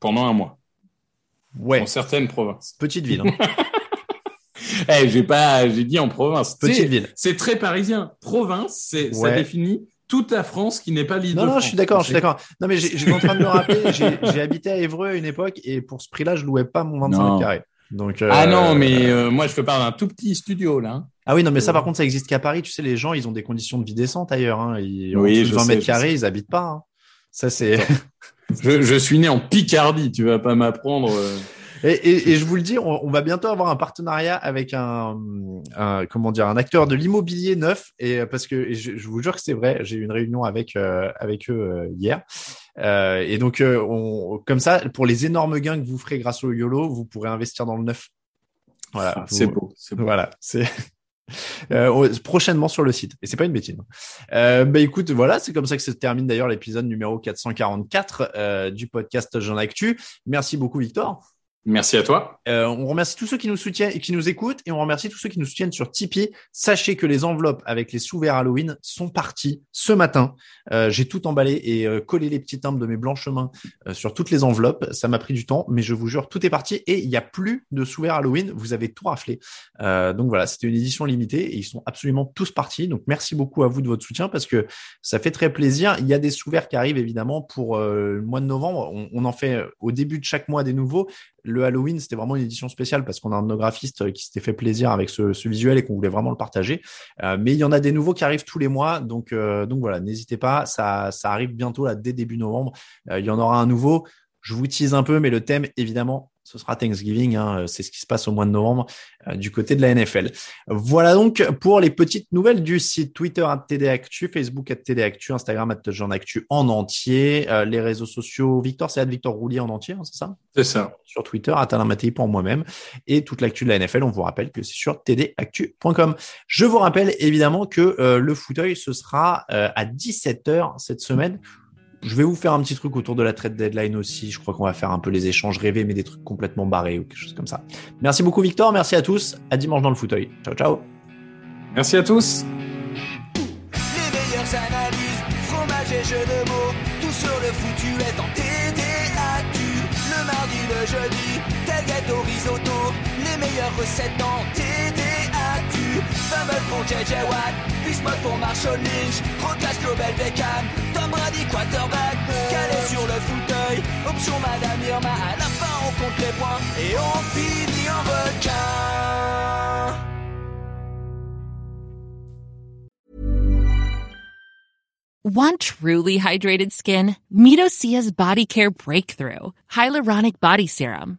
Pendant un mois. Ouais, Dans certaines provinces. petite ville. hein. Eh, j'ai pas, j'ai dit en province. Petite ville. C'est très parisien. Province, c'est, ça définit toute la France qui n'est pas l'île Non, non, je suis d'accord, je suis d'accord. Non, mais j'étais en train de me rappeler, j'ai j'ai habité à Évreux à une époque et pour ce prix-là, je louais pas mon 25 Non. mètres carrés. Donc, euh, Ah non, mais euh, moi, je te parle d'un tout petit studio, là. hein. Ah oui, non, mais ça, par contre, ça existe qu'à Paris. Tu sais, les gens, ils ont des conditions de vie décentes ailleurs. Hein. Ils, Oui, je 20 sais, mètres carrés, ils habitent pas. hein. Ça, c'est. je, je, suis né en Picardie, tu vas pas m'apprendre. Euh. Et, et, et, je vous le dis, on, on, va bientôt avoir un partenariat avec un, un comment dire, un acteur de l'immobilier neuf. Et parce que je, je, vous jure que c'est vrai, j'ai eu une réunion avec euh, avec eux euh, hier. Euh, et donc, on, comme ça, pour les énormes gains que vous ferez grâce au YOLO, vous pourrez investir dans le neuf. Voilà, c'est beau, beau. Voilà, c'est euh, prochainement sur le site. Et c'est pas une bêtise. Euh, bah écoute, voilà, c'est comme ça que se termine d'ailleurs l'épisode numéro 444 euh, du podcast Jean Actu. Merci beaucoup Victor. Merci à toi. Euh, on remercie tous ceux qui nous soutiennent et qui nous écoutent et on remercie tous ceux qui nous soutiennent sur Tipeee. Sachez que les enveloppes avec les sous-verts Halloween sont parties ce matin. Euh, j'ai tout emballé et euh, collé les petits timbres de mes blancs chemins sur toutes les enveloppes. Ça m'a pris du temps, mais je vous jure, tout est parti et il n'y a plus de sous-verts Halloween. Vous avez tout raflé. Donc voilà, c'était une édition limitée et ils sont absolument tous partis. Donc merci beaucoup à vous de votre soutien parce que ça fait très plaisir. Il y a des sous-verts qui arrivent évidemment pour le mois de novembre. On en fait au début de chaque mois des nouveaux le Halloween, c'était vraiment une édition spéciale parce qu'on a un de graphistes qui s'était fait plaisir avec ce, ce visuel et qu'on voulait vraiment le partager. Euh, mais il y en a des nouveaux qui arrivent tous les mois, donc euh, donc voilà, n'hésitez pas, ça ça arrive bientôt là dès début novembre. Euh, il y en aura un nouveau. Je vous tease un peu, mais le thème évidemment ce sera Thanksgiving, hein, c'est ce qui se passe au mois de novembre euh, du côté de la NFL. Voilà donc pour les petites nouvelles du site Twitter à TD Actu, Facebook à TD Actu, Instagram à Jean Actu en entier, euh, les réseaux sociaux. Victor, c'est à Victor Roulier en entier, hein, c'est ça? C'est ça. Sur Twitter, à Alain pour moi-même et toute l'actu de la NFL. On vous rappelle que c'est sur tdactu.com. Je vous rappelle évidemment que euh, le fauteuil ce sera à 17h cette semaine. Je vais vous faire un petit truc autour de la trade deadline aussi. Je crois qu'on va faire un peu les échanges rêvés, mais des trucs complètement barrés ou quelque chose comme ça. Merci beaucoup, Victor. Merci à tous. À dimanche dans le fauteuil. Ciao, ciao. Merci à tous. Les meilleures analyses, fromage et jeux de mots. Tout sur le foutu est en TDAQ. Le mardi, le jeudi, tel gâteau risotto. Les meilleures recettes en TDAQ. Pour JJ Watt, Bismuth pour Marshall Lynch. Global Beckham. Tom Brady quarterback, calé sur le fauteuil. Option Madame Irma, à la fin on compte les points et on finit en requin. Want truly hydrated skin? Meet Body Care Breakthrough Hyaluronic Body Serum.